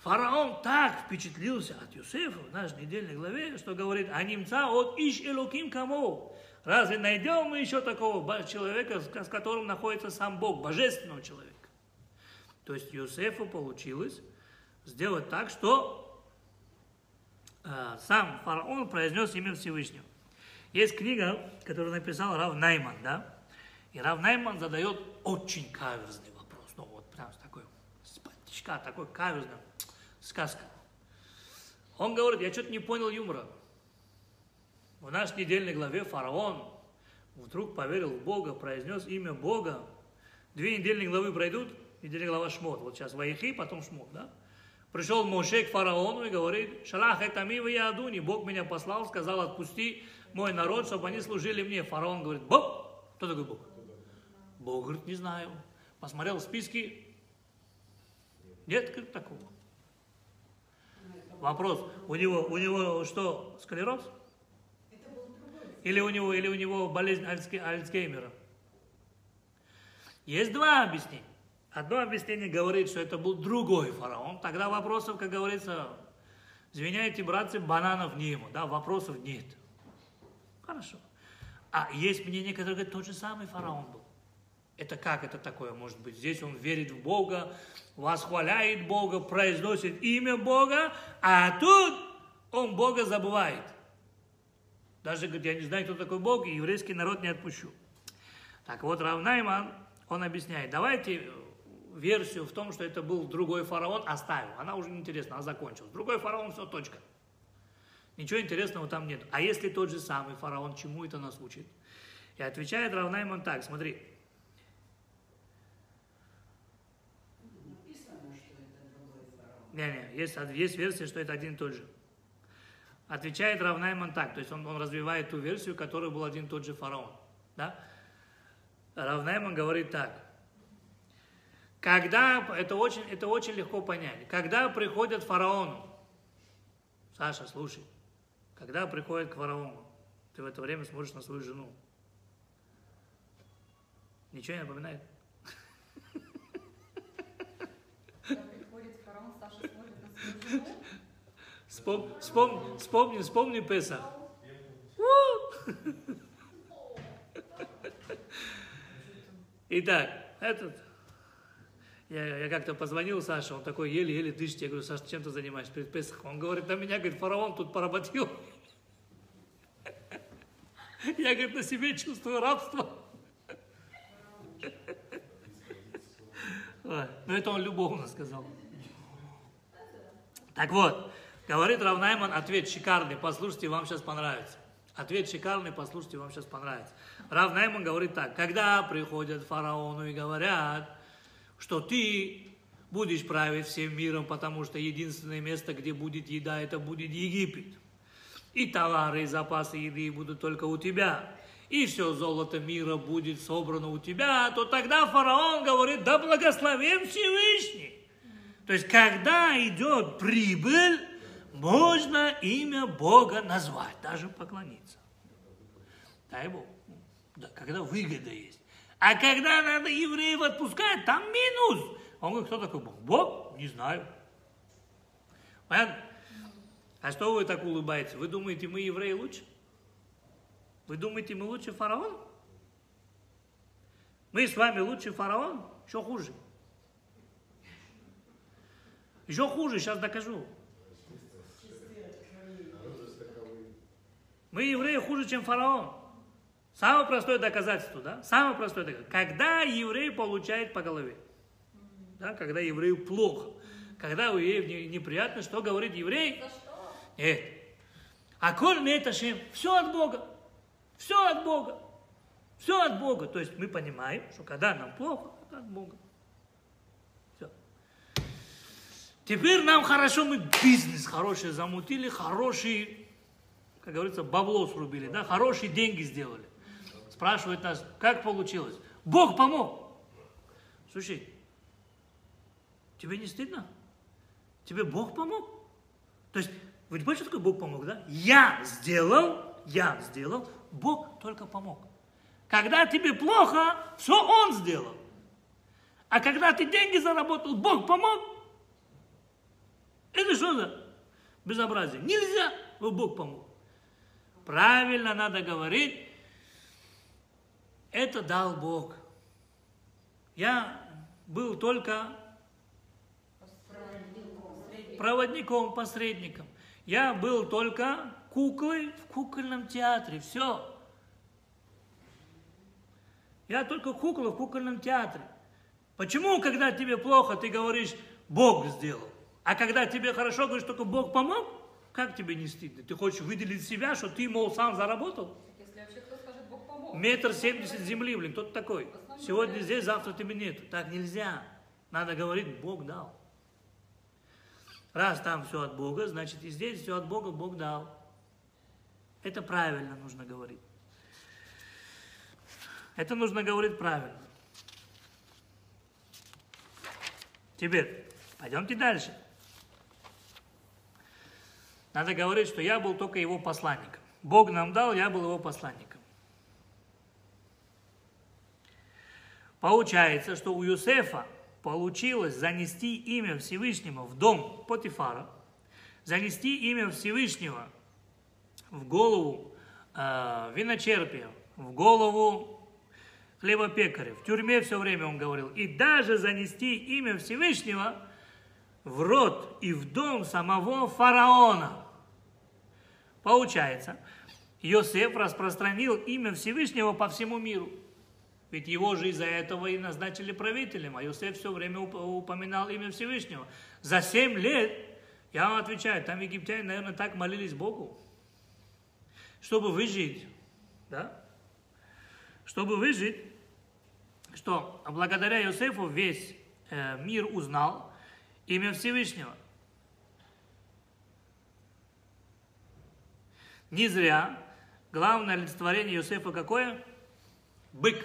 фараон так впечатлился от Юсефа в нашей недельной главе, что говорит, а немца от иш элоким кому. Разве найдем мы еще такого человека, с которым находится сам Бог, божественного человека? То есть Юсефу получилось сделать так, что э, сам фараон произнес имя Всевышнего. Есть книга, которую написал Рав Найман, да? И Рав Найман задает очень каверзный вопрос. Ну вот прям такой, с такой каверзный, сказка. Он говорит, я что-то не понял юмора. В нашей недельной главе фараон вдруг поверил в Бога, произнес имя Бога. Две недельные главы пройдут, недельная глава Шмот. Вот сейчас Ваихи, потом Шмот, да? Пришел Моше к фараону и говорит, Шалах это ми в Адуни, Бог меня послал, сказал, отпусти мой народ, чтобы они служили мне. Фараон говорит, Бог? Кто такой Бог? Бог говорит, не знаю. Посмотрел в списки, нет говорит, такого. Вопрос, у него, у него что, склероз? Или у него, или у него болезнь Альцге- Альцгеймера? Есть два объяснения. Одно объяснение говорит, что это был другой фараон. Тогда вопросов, как говорится, извиняйте, братцы, бананов не ему, да, вопросов нет. Хорошо. А есть мнение, которое говорит, тот же самый фараон был. Это как это такое может быть? Здесь он верит в Бога, восхваляет Бога, произносит имя Бога, а тут он Бога забывает. Даже говорит, я не знаю, кто такой Бог, и еврейский народ не отпущу. Так вот, Равнайман, он объясняет, давайте версию в том, что это был другой фараон, оставим. Она уже не интересна, она закончилась. Другой фараон, все, точка. Ничего интересного там нет. А если тот же самый фараон, чему это нас учит? И отвечает Равнайман так, смотри, Написано, что это фараон. Не-не, есть, есть версия, что это один и тот же. Отвечает Равнайман так, то есть он, он развивает ту версию, которая был один и тот же фараон. Да? Равнайман говорит так. Когда, это очень, это очень легко понять, когда приходят фараону, Саша, слушай, когда приходят к фараону, ты в это время смотришь на свою жену. Ничего не напоминает? Когда приходит фараон, Саша смотрит на свою жену. Вспом- вспом- вспомни, вспомни Песах. Итак, этот, я, я как-то позвонил Саше, он такой еле-еле дышит. Я говорю, Саша, чем ты занимаешься перед Песахом? Он говорит, на меня, говорит, фараон тут поработил. Я, говорит, на себе чувствую рабство. Ну, это он любовно сказал. Так вот, говорит Равнайман, ответ шикарный, послушайте, вам сейчас понравится. Ответ шикарный, послушайте, вам сейчас понравится. Равнайман говорит так, когда приходят фараону и говорят, что ты будешь править всем миром, потому что единственное место, где будет еда, это будет Египет. И товары и запасы еды будут только у тебя. И все золото мира будет собрано у тебя, то тогда фараон говорит, да благословен Всевышний. То есть, когда идет прибыль, можно имя Бога назвать, даже поклониться. Дай Бог. Да, когда выгода есть. А когда надо евреев отпускать, там минус. Он говорит, кто такой Бог? Бог? Не знаю. Понятно? А что вы так улыбаетесь? Вы думаете, мы евреи лучше? Вы думаете, мы лучше фараон? Мы с вами лучше фараон? Что хуже? Еще хуже, сейчас докажу. Мы евреи хуже, чем фараон. Самое простое доказательство, да? Самое простое доказательство. Когда еврей получает по голове. Да, когда еврею плохо. Когда у евреев не- неприятно, что говорит еврей? Нет. А коль это шем, все от Бога. Все от Бога. Все от Бога. То есть мы понимаем, что когда нам плохо, это от Бога. Все. Теперь нам хорошо, мы бизнес хороший замутили, хороший, как говорится, бабло срубили, да, хорошие деньги сделали. Спрашивают нас, как получилось? Бог помог. Слушай, тебе не стыдно? Тебе Бог помог? То есть, вы понимаете, что такое Бог помог, да? Я сделал, я сделал, Бог только помог. Когда тебе плохо, все Он сделал. А когда ты деньги заработал, Бог помог. Это что за безобразие? Нельзя, Бог помог. Правильно надо говорить, это дал Бог. Я был только проводником, посредником. Я был только куклой в кукольном театре. Все. Я только кукла в кукольном театре. Почему, когда тебе плохо, ты говоришь, Бог сделал? А когда тебе хорошо, говоришь, только Бог помог? Как тебе не стыдно? Ты хочешь выделить себя, что ты, мол, сам заработал? Если вообще кто скажет, Бог помог. Метр семьдесят земли, блин, кто ты такой? Сегодня здесь, завтра тебя нет. Так нельзя. Надо говорить, Бог дал. Раз там все от Бога, значит и здесь все от Бога Бог дал. Это правильно нужно говорить. Это нужно говорить правильно. Теперь, пойдемте дальше. Надо говорить, что я был только его посланником. Бог нам дал, я был его посланником. Получается, что у Юсефа получилось занести имя Всевышнего в дом Потифара, занести имя Всевышнего в голову э, виночерпия, в голову хлебопекаря. В тюрьме все время он говорил. И даже занести имя Всевышнего в рот и в дом самого фараона. Получается, Иосиф распространил имя Всевышнего по всему миру. Ведь его же из-за этого и назначили правителем, а Иосиф все время упоминал имя Всевышнего. За семь лет, я вам отвечаю, там египтяне, наверное, так молились Богу, чтобы выжить, да? Чтобы выжить, что благодаря Иосифу весь э, мир узнал имя Всевышнего. Не зря главное олицетворение Иосифа какое? Бык.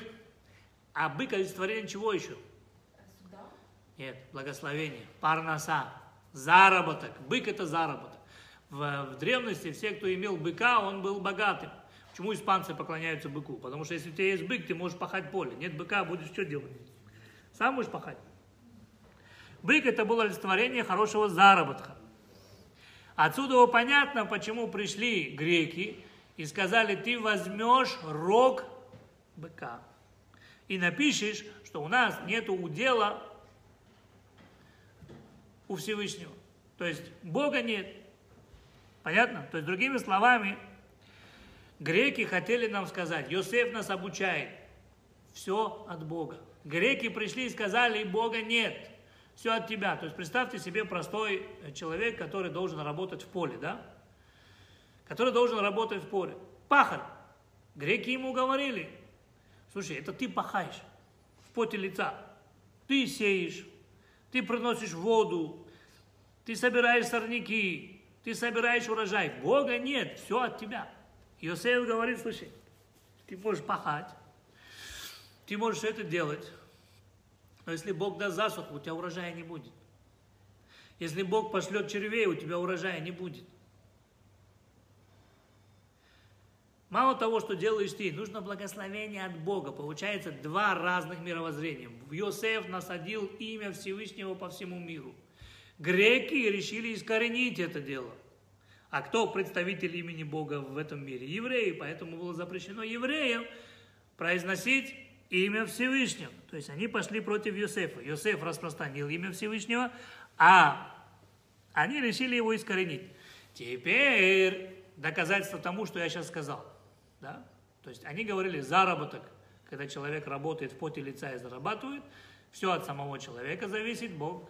А бык олицетворение чего еще? Нет, благословение. Парноса. Заработок. Бык это заработок. В, в древности все, кто имел быка, он был богатым. Почему испанцы поклоняются быку? Потому что если у тебя есть бык, ты можешь пахать поле. Нет быка, будешь что делать? Сам будешь пахать. Бык это было олицетворение хорошего заработка. Отсюда понятно, почему пришли греки и сказали, ты возьмешь рог быка и напишешь, что у нас нет удела у Всевышнего. То есть Бога нет. Понятно? То есть, другими словами, греки хотели нам сказать, Йосеф нас обучает, все от Бога. Греки пришли и сказали, Бога нет, все от тебя. То есть представьте себе простой человек, который должен работать в поле, да? Который должен работать в поле. Пахарь. Греки ему говорили, слушай, это ты пахаешь в поте лица. Ты сеешь, ты приносишь воду, ты собираешь сорняки, ты собираешь урожай. Бога нет, все от тебя. Иосиф говорит, слушай, ты можешь пахать, ты можешь это делать, но если Бог даст засуху, у тебя урожая не будет. Если Бог пошлет червей, у тебя урожая не будет. Мало того, что делаешь ты, нужно благословение от Бога. Получается два разных мировоззрения. Йосеф насадил имя Всевышнего по всему миру. Греки решили искоренить это дело. А кто представитель имени Бога в этом мире? Евреи. Поэтому было запрещено евреям произносить имя Всевышнего. То есть они пошли против Йосефа. Йосеф распространил имя Всевышнего, а они решили его искоренить. Теперь доказательство тому, что я сейчас сказал. Да? То есть они говорили заработок, когда человек работает в поте лица и зарабатывает, все от самого человека зависит, Бог.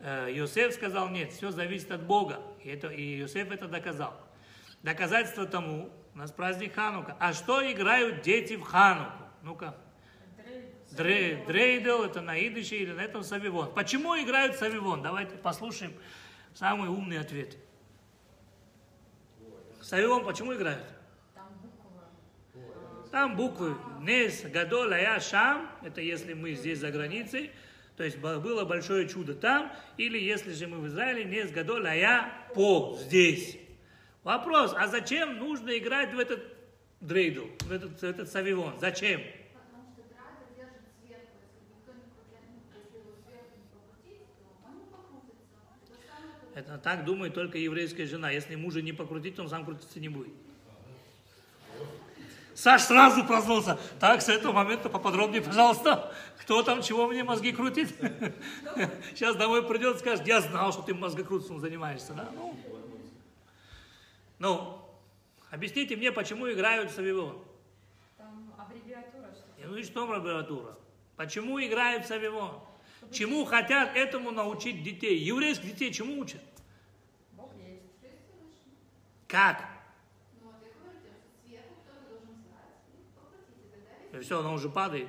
Иосиф сказал, нет, все зависит от Бога. И, это, и Иосиф это доказал. Доказательство тому, у нас праздник Ханука. А что играют дети в Хануку? Ну-ка. Дре, дрейдел, это на идыше или на этом савивон. Почему играют савивон? Давайте послушаем самый умный ответ. Савивон почему играют? Там буквы Нес, Гадол, Ая, Шам, это если мы здесь за границей, то есть было большое чудо там, или если же мы в Израиле, Нес, Гадол, Ая, По, здесь. Вопрос, а зачем нужно играть в этот дрейдл, в этот, в этот савивон? Зачем? Это так думает только еврейская жена. Если мужа не покрутить, он сам крутиться не будет. Саш сразу проснулся. Так, с этого момента поподробнее, пожалуйста. Кто там чего мне мозги крутит? Сейчас домой придет скажет, я знал, что ты мозгокрутством занимаешься. Да? Ну, ну, объясните мне, почему играют в Савивон? Там аббревиатура что-то. Ну и что аббревиатура? Почему играют в Савивон? Чему хотят этому научить детей? Еврейских детей чему учат? Как? Ну вот я говорю, что сверху кто-то должен знать и все, оно уже падает.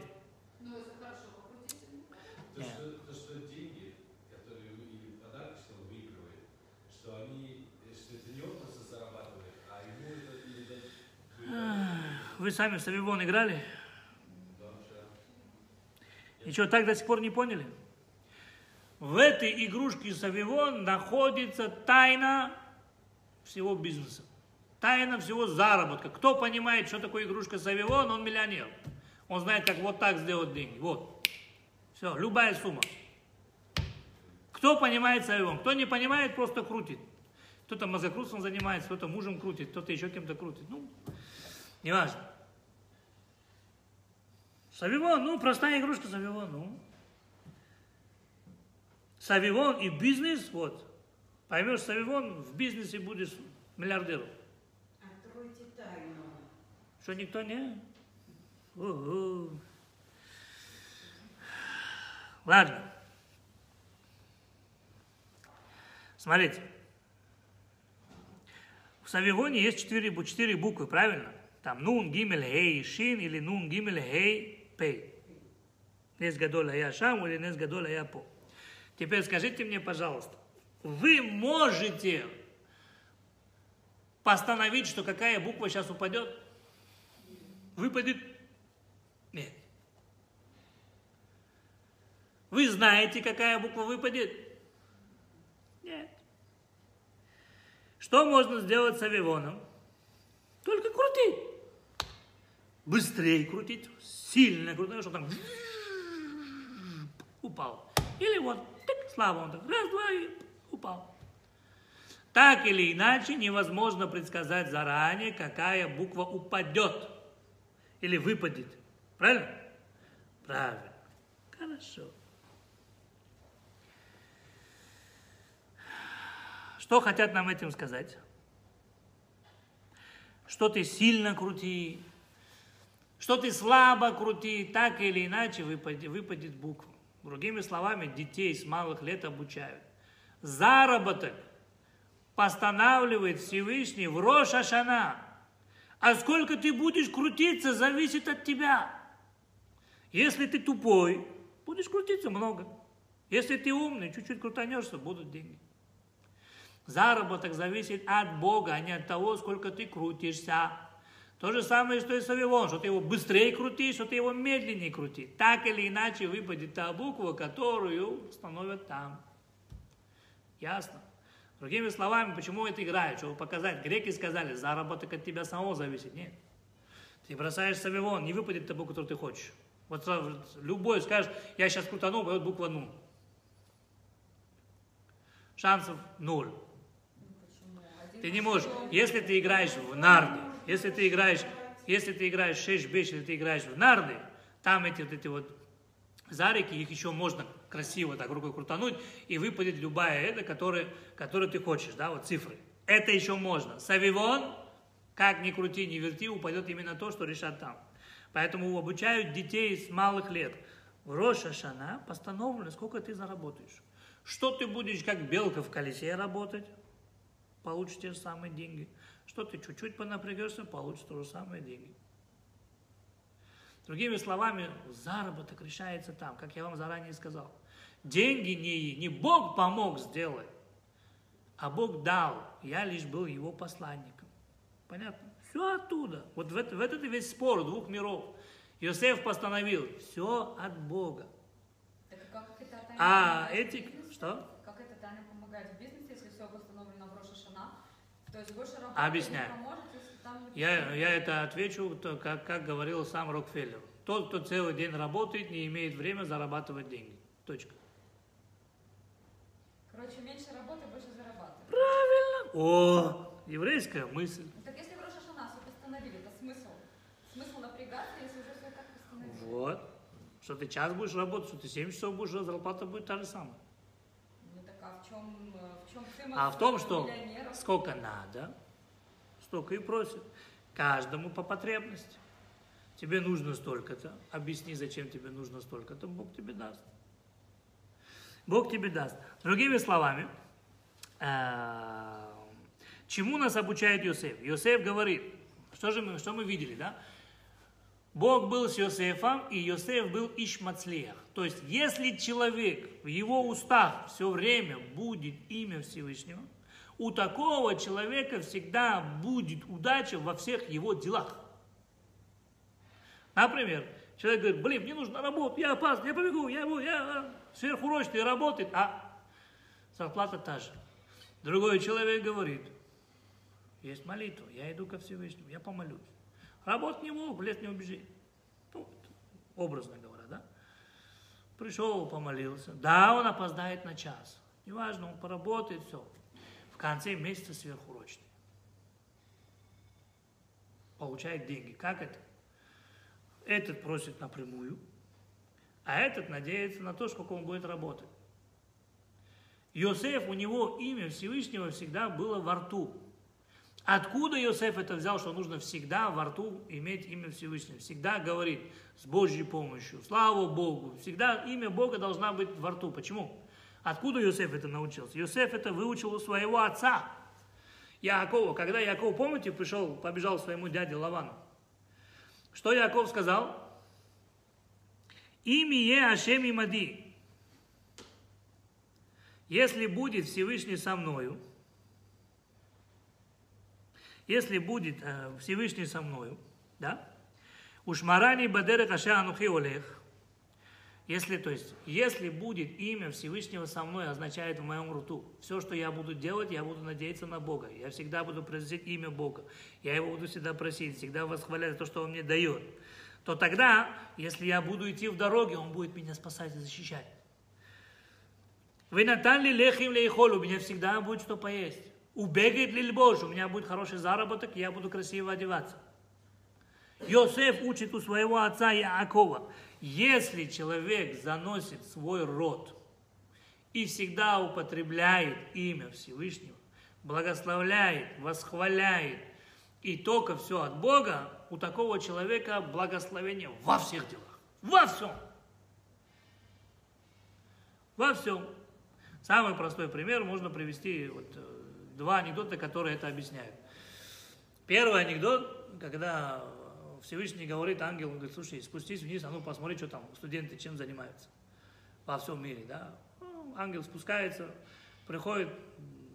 Ну, если хорошо покрутить, То, Нет. что, то, что деньги, которые вы, или подарки, что он выигрывает, что они, э, что это не он просто зарабатывает, а ему это или да, Вы сами в Савивон играли? И что, так до сих пор не поняли? В этой игрушке Савивон находится тайна всего бизнеса. Тайна всего заработка. Кто понимает, что такое игрушка Савивон, он миллионер. Он знает, как вот так сделать деньги. Вот. Все, любая сумма. Кто понимает Савивон? Кто не понимает, просто крутит. Кто-то мозгокрутством занимается, кто-то мужем крутит, кто-то еще кем-то крутит. Ну, неважно. Савивон, ну, простая игрушка Савивон, ну. Савивон и бизнес, вот. Поймешь Савивон, в бизнесе будешь миллиардером. Откройте тайну. Что, никто не? Угу. Ладно. Смотрите. В Савивоне есть четыре, четыре буквы, правильно? Там Нун, Гимель, Хей, Шин или Нун, Гимель, Хей, Пей. Нес Гадоля я Шам или Нес Гадоля я По. Теперь скажите мне, пожалуйста, вы можете постановить, что какая буква сейчас упадет? Выпадет? Нет. Вы знаете, какая буква выпадет? Нет. Что можно сделать с авивоном? Только крутить. Быстрее крутить, сильно крутить, чтобы там упал. Или вот, тык, слабо он так, раз, два и упал. Так или иначе, невозможно предсказать заранее, какая буква упадет или выпадет. Правильно? Правильно. Хорошо. Что хотят нам этим сказать? Что ты сильно крути, что ты слабо крути, так или иначе выпадет, выпадет буква. Другими словами, детей с малых лет обучают. Заработок постанавливает Всевышний в Рош Ашана. А сколько ты будешь крутиться, зависит от тебя. Если ты тупой, будешь крутиться много. Если ты умный, чуть-чуть крутанешься, будут деньги. Заработок зависит от Бога, а не от того, сколько ты крутишься. То же самое, что и с Вавилон, что ты его быстрее крутишь, что ты его медленнее крути. Так или иначе выпадет та буква, которую установят там. Ясно? Другими словами, почему это играют? Чтобы показать. Греки сказали, заработок от тебя самого зависит. Нет. Ты бросаешь Савивон, не выпадет та буква, которую ты хочешь. Вот любой скажет, я сейчас крутану, пойдет буква ну. Шансов ноль. Один Ты не можешь. Если ты играешь в нарды, если ты играешь, если ты играешь 6 беш, или ты играешь в нарды, там эти вот эти вот зарики, их еще можно красиво так рукой крутануть, и выпадет любая это, которая, которую ты хочешь, да, вот цифры. Это еще можно. Савивон, как ни крути, ни верти, упадет именно то, что решат там. Поэтому обучают детей с малых лет. В Роша Шана постановлено, сколько ты заработаешь. Что ты будешь, как белка в колесе работать, получишь те же самые деньги. Что ты чуть-чуть понапрягешься, получишь то же самое деньги. Другими словами, заработок решается там, как я вам заранее сказал. Деньги не, не Бог помог сделать, а Бог дал. Я лишь был его посланником. Понятно? Все оттуда. Вот в, это, в этот весь спор двух миров. Иосиф постановил, все от Бога. А эти... Что? Как это тайна помогает в бизнесе, если все восстановлено в Роша Шана? То есть больше Объясняю. не поможет, если там не Я, я это отвечу, то, как, как говорил сам Рокфеллер. Тот, кто целый день работает, не имеет времени зарабатывать деньги. Точка. Короче, меньше работы, больше зарабатывать. Правильно. О, еврейская мысль. Ну, Так если в Роша Шана все постановили, это смысл? Смысл напрягаться, если уже все так постановили? Вот. Что ты час будешь работать, что ты 7 часов будешь, а зарплата будет та же самая. Ну так а в чем, цимус А в том, что сколько надо, столько и просят. Каждому по потребности. Тебе нужно столько-то. Объясни, зачем тебе нужно столько-то. Бог тебе даст. Бог тебе даст. Другими словами, э, Чему нас обучает Йосеф? Йосеф говорит, что же мы, что мы видели, да? Бог был с Йосефом, и Йосеф был Ишмацлиях. То есть, если человек в его устах все время будет имя Всевышнего, у такого человека всегда будет удача во всех его делах. Например, человек говорит, блин, мне нужно работать, я опасен, я побегу, я, я сверхурочный работает, а зарплата та же. Другой человек говорит, есть молитва, я иду ко Всевышнему, я помолюсь. Работать не мог, в лес не убежит. Ну, образно говоря? Пришел, помолился. Да, он опоздает на час. Неважно, он поработает, все. В конце месяца сверхурочный. Получает деньги. Как это? Этот просит напрямую, а этот надеется на то, сколько он будет работать. Йосеф, у него имя Всевышнего всегда было во рту. Откуда Йосеф это взял, что нужно всегда во рту иметь имя Всевышнего? Всегда говорит с Божьей помощью, слава Богу. Всегда имя Бога должна быть во рту. Почему? Откуда Йосеф это научился? Йосеф это выучил у своего отца. Якова. Когда Яков, помните, пришел, побежал своему дяде Лавану. Что Яков сказал? Ими е Мади. Если будет Всевышний со мною, если будет э, Всевышний со мною, да, уж марани бадерек аша анухи олех, если, то есть, если будет имя Всевышнего со мной, означает в моем рту. Все, что я буду делать, я буду надеяться на Бога. Я всегда буду просить имя Бога. Я его буду всегда просить, всегда восхвалять то, что он мне дает. То тогда, если я буду идти в дороге, он будет меня спасать и защищать. Вы натали лехим лейхол, у меня всегда будет что поесть. Убегает ли Боже, у меня будет хороший заработок, я буду красиво одеваться. Йосеф учит у своего отца Яакова, если человек заносит свой род и всегда употребляет имя Всевышнего, благословляет, восхваляет, и только все от Бога, у такого человека благословение во всех делах. Во всем. Во всем. Самый простой пример можно привести вот, э, два анекдота, которые это объясняют. Первый анекдот, когда Всевышний говорит ангелу, он говорит, слушай, спустись вниз, а ну посмотри, что там студенты чем занимаются во всем мире, да. Ну, ангел спускается, приходит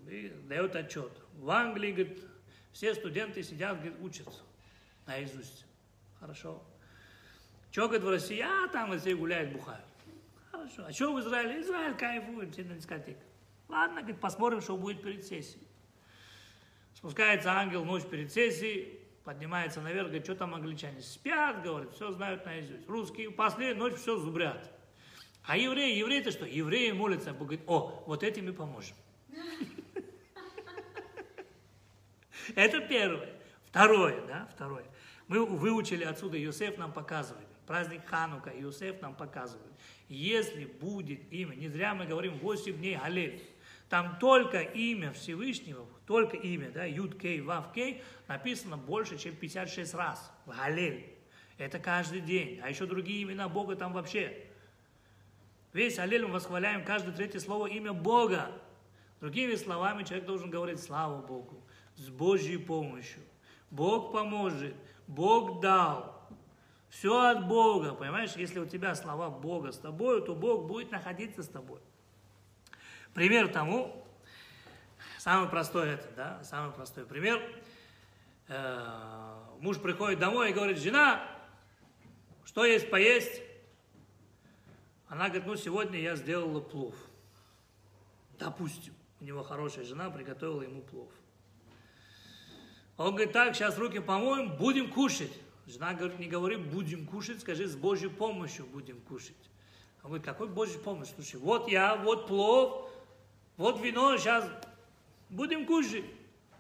и дает отчет. В Англии, говорит, все студенты сидят, говорит, учатся наизусть. Хорошо. Что, говорит, в России? А, там все гуляют, бухают. Хорошо. А что в Израиле? Израиль кайфует, все на дискотеке. Ладно, говорит, посмотрим, что будет перед сессией. Спускается ангел ночь перед сессией, поднимается наверх, говорит, что там англичане? Спят, говорит, все знают наизусть. Русские последнюю ночь все зубрят. А евреи, евреи-то что? Евреи молятся, Бог говорит, о, вот этим и поможем. Это первое. Второе, да, второе. Мы выучили отсюда, Иосиф нам показывает. Праздник Ханука, Иосиф нам показывает. Если будет имя, не зря мы говорим 8 дней Галель. Там только имя Всевышнего, только имя, да, Юд Кей, Вав Кей, написано больше, чем 56 раз в Галель. Это каждый день. А еще другие имена Бога там вообще. Весь Аллель мы восхваляем каждое третье слово имя Бога. Другими словами, человек должен говорить слава Богу, с Божьей помощью. Бог поможет, Бог дал. Все от Бога, понимаешь? Если у тебя слова Бога с тобой, то Бог будет находиться с тобой. Пример тому, самый простой это, да, самый простой пример. Э, муж приходит домой и говорит, жена, что есть поесть? Она говорит, ну сегодня я сделала плов. Допустим, у него хорошая жена приготовила ему плов. Он говорит, так, сейчас руки помоем, будем кушать. Жена говорит, не говори, будем кушать, скажи, с Божьей помощью будем кушать. Он говорит, какой Божьей помощью? Слушай, вот я, вот плов, вот вино, сейчас будем кушать.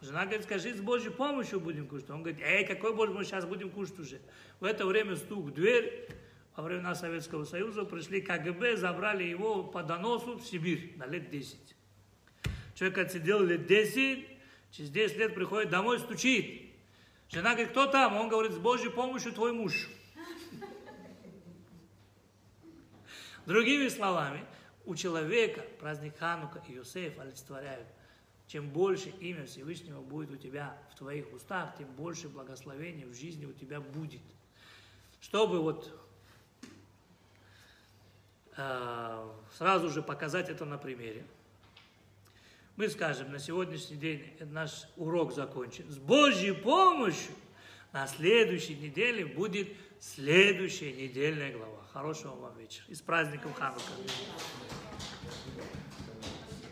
Жена говорит, скажи, с Божьей помощью будем кушать. Он говорит, эй, какой Божий, мы сейчас будем кушать уже. В это время стук в дверь. Во времена Советского Союза пришли КГБ, забрали его по доносу в Сибирь на лет 10. Человек отсидел лет 10, через 10 лет приходит домой, стучит. Жена говорит, кто там? Он говорит, с Божьей помощью твой муж. Другими словами, у человека праздник Ханука и Юсеф олицетворяют Чем больше имя Всевышнего будет у тебя в твоих устах, тем больше благословения в жизни у тебя будет. Чтобы вот э, сразу же показать это на примере. Мы скажем, на сегодняшний день наш урок закончен. С Божьей помощью на следующей неделе будет следующая недельная глава. Хорошего вам вечера. И с праздником Ханука.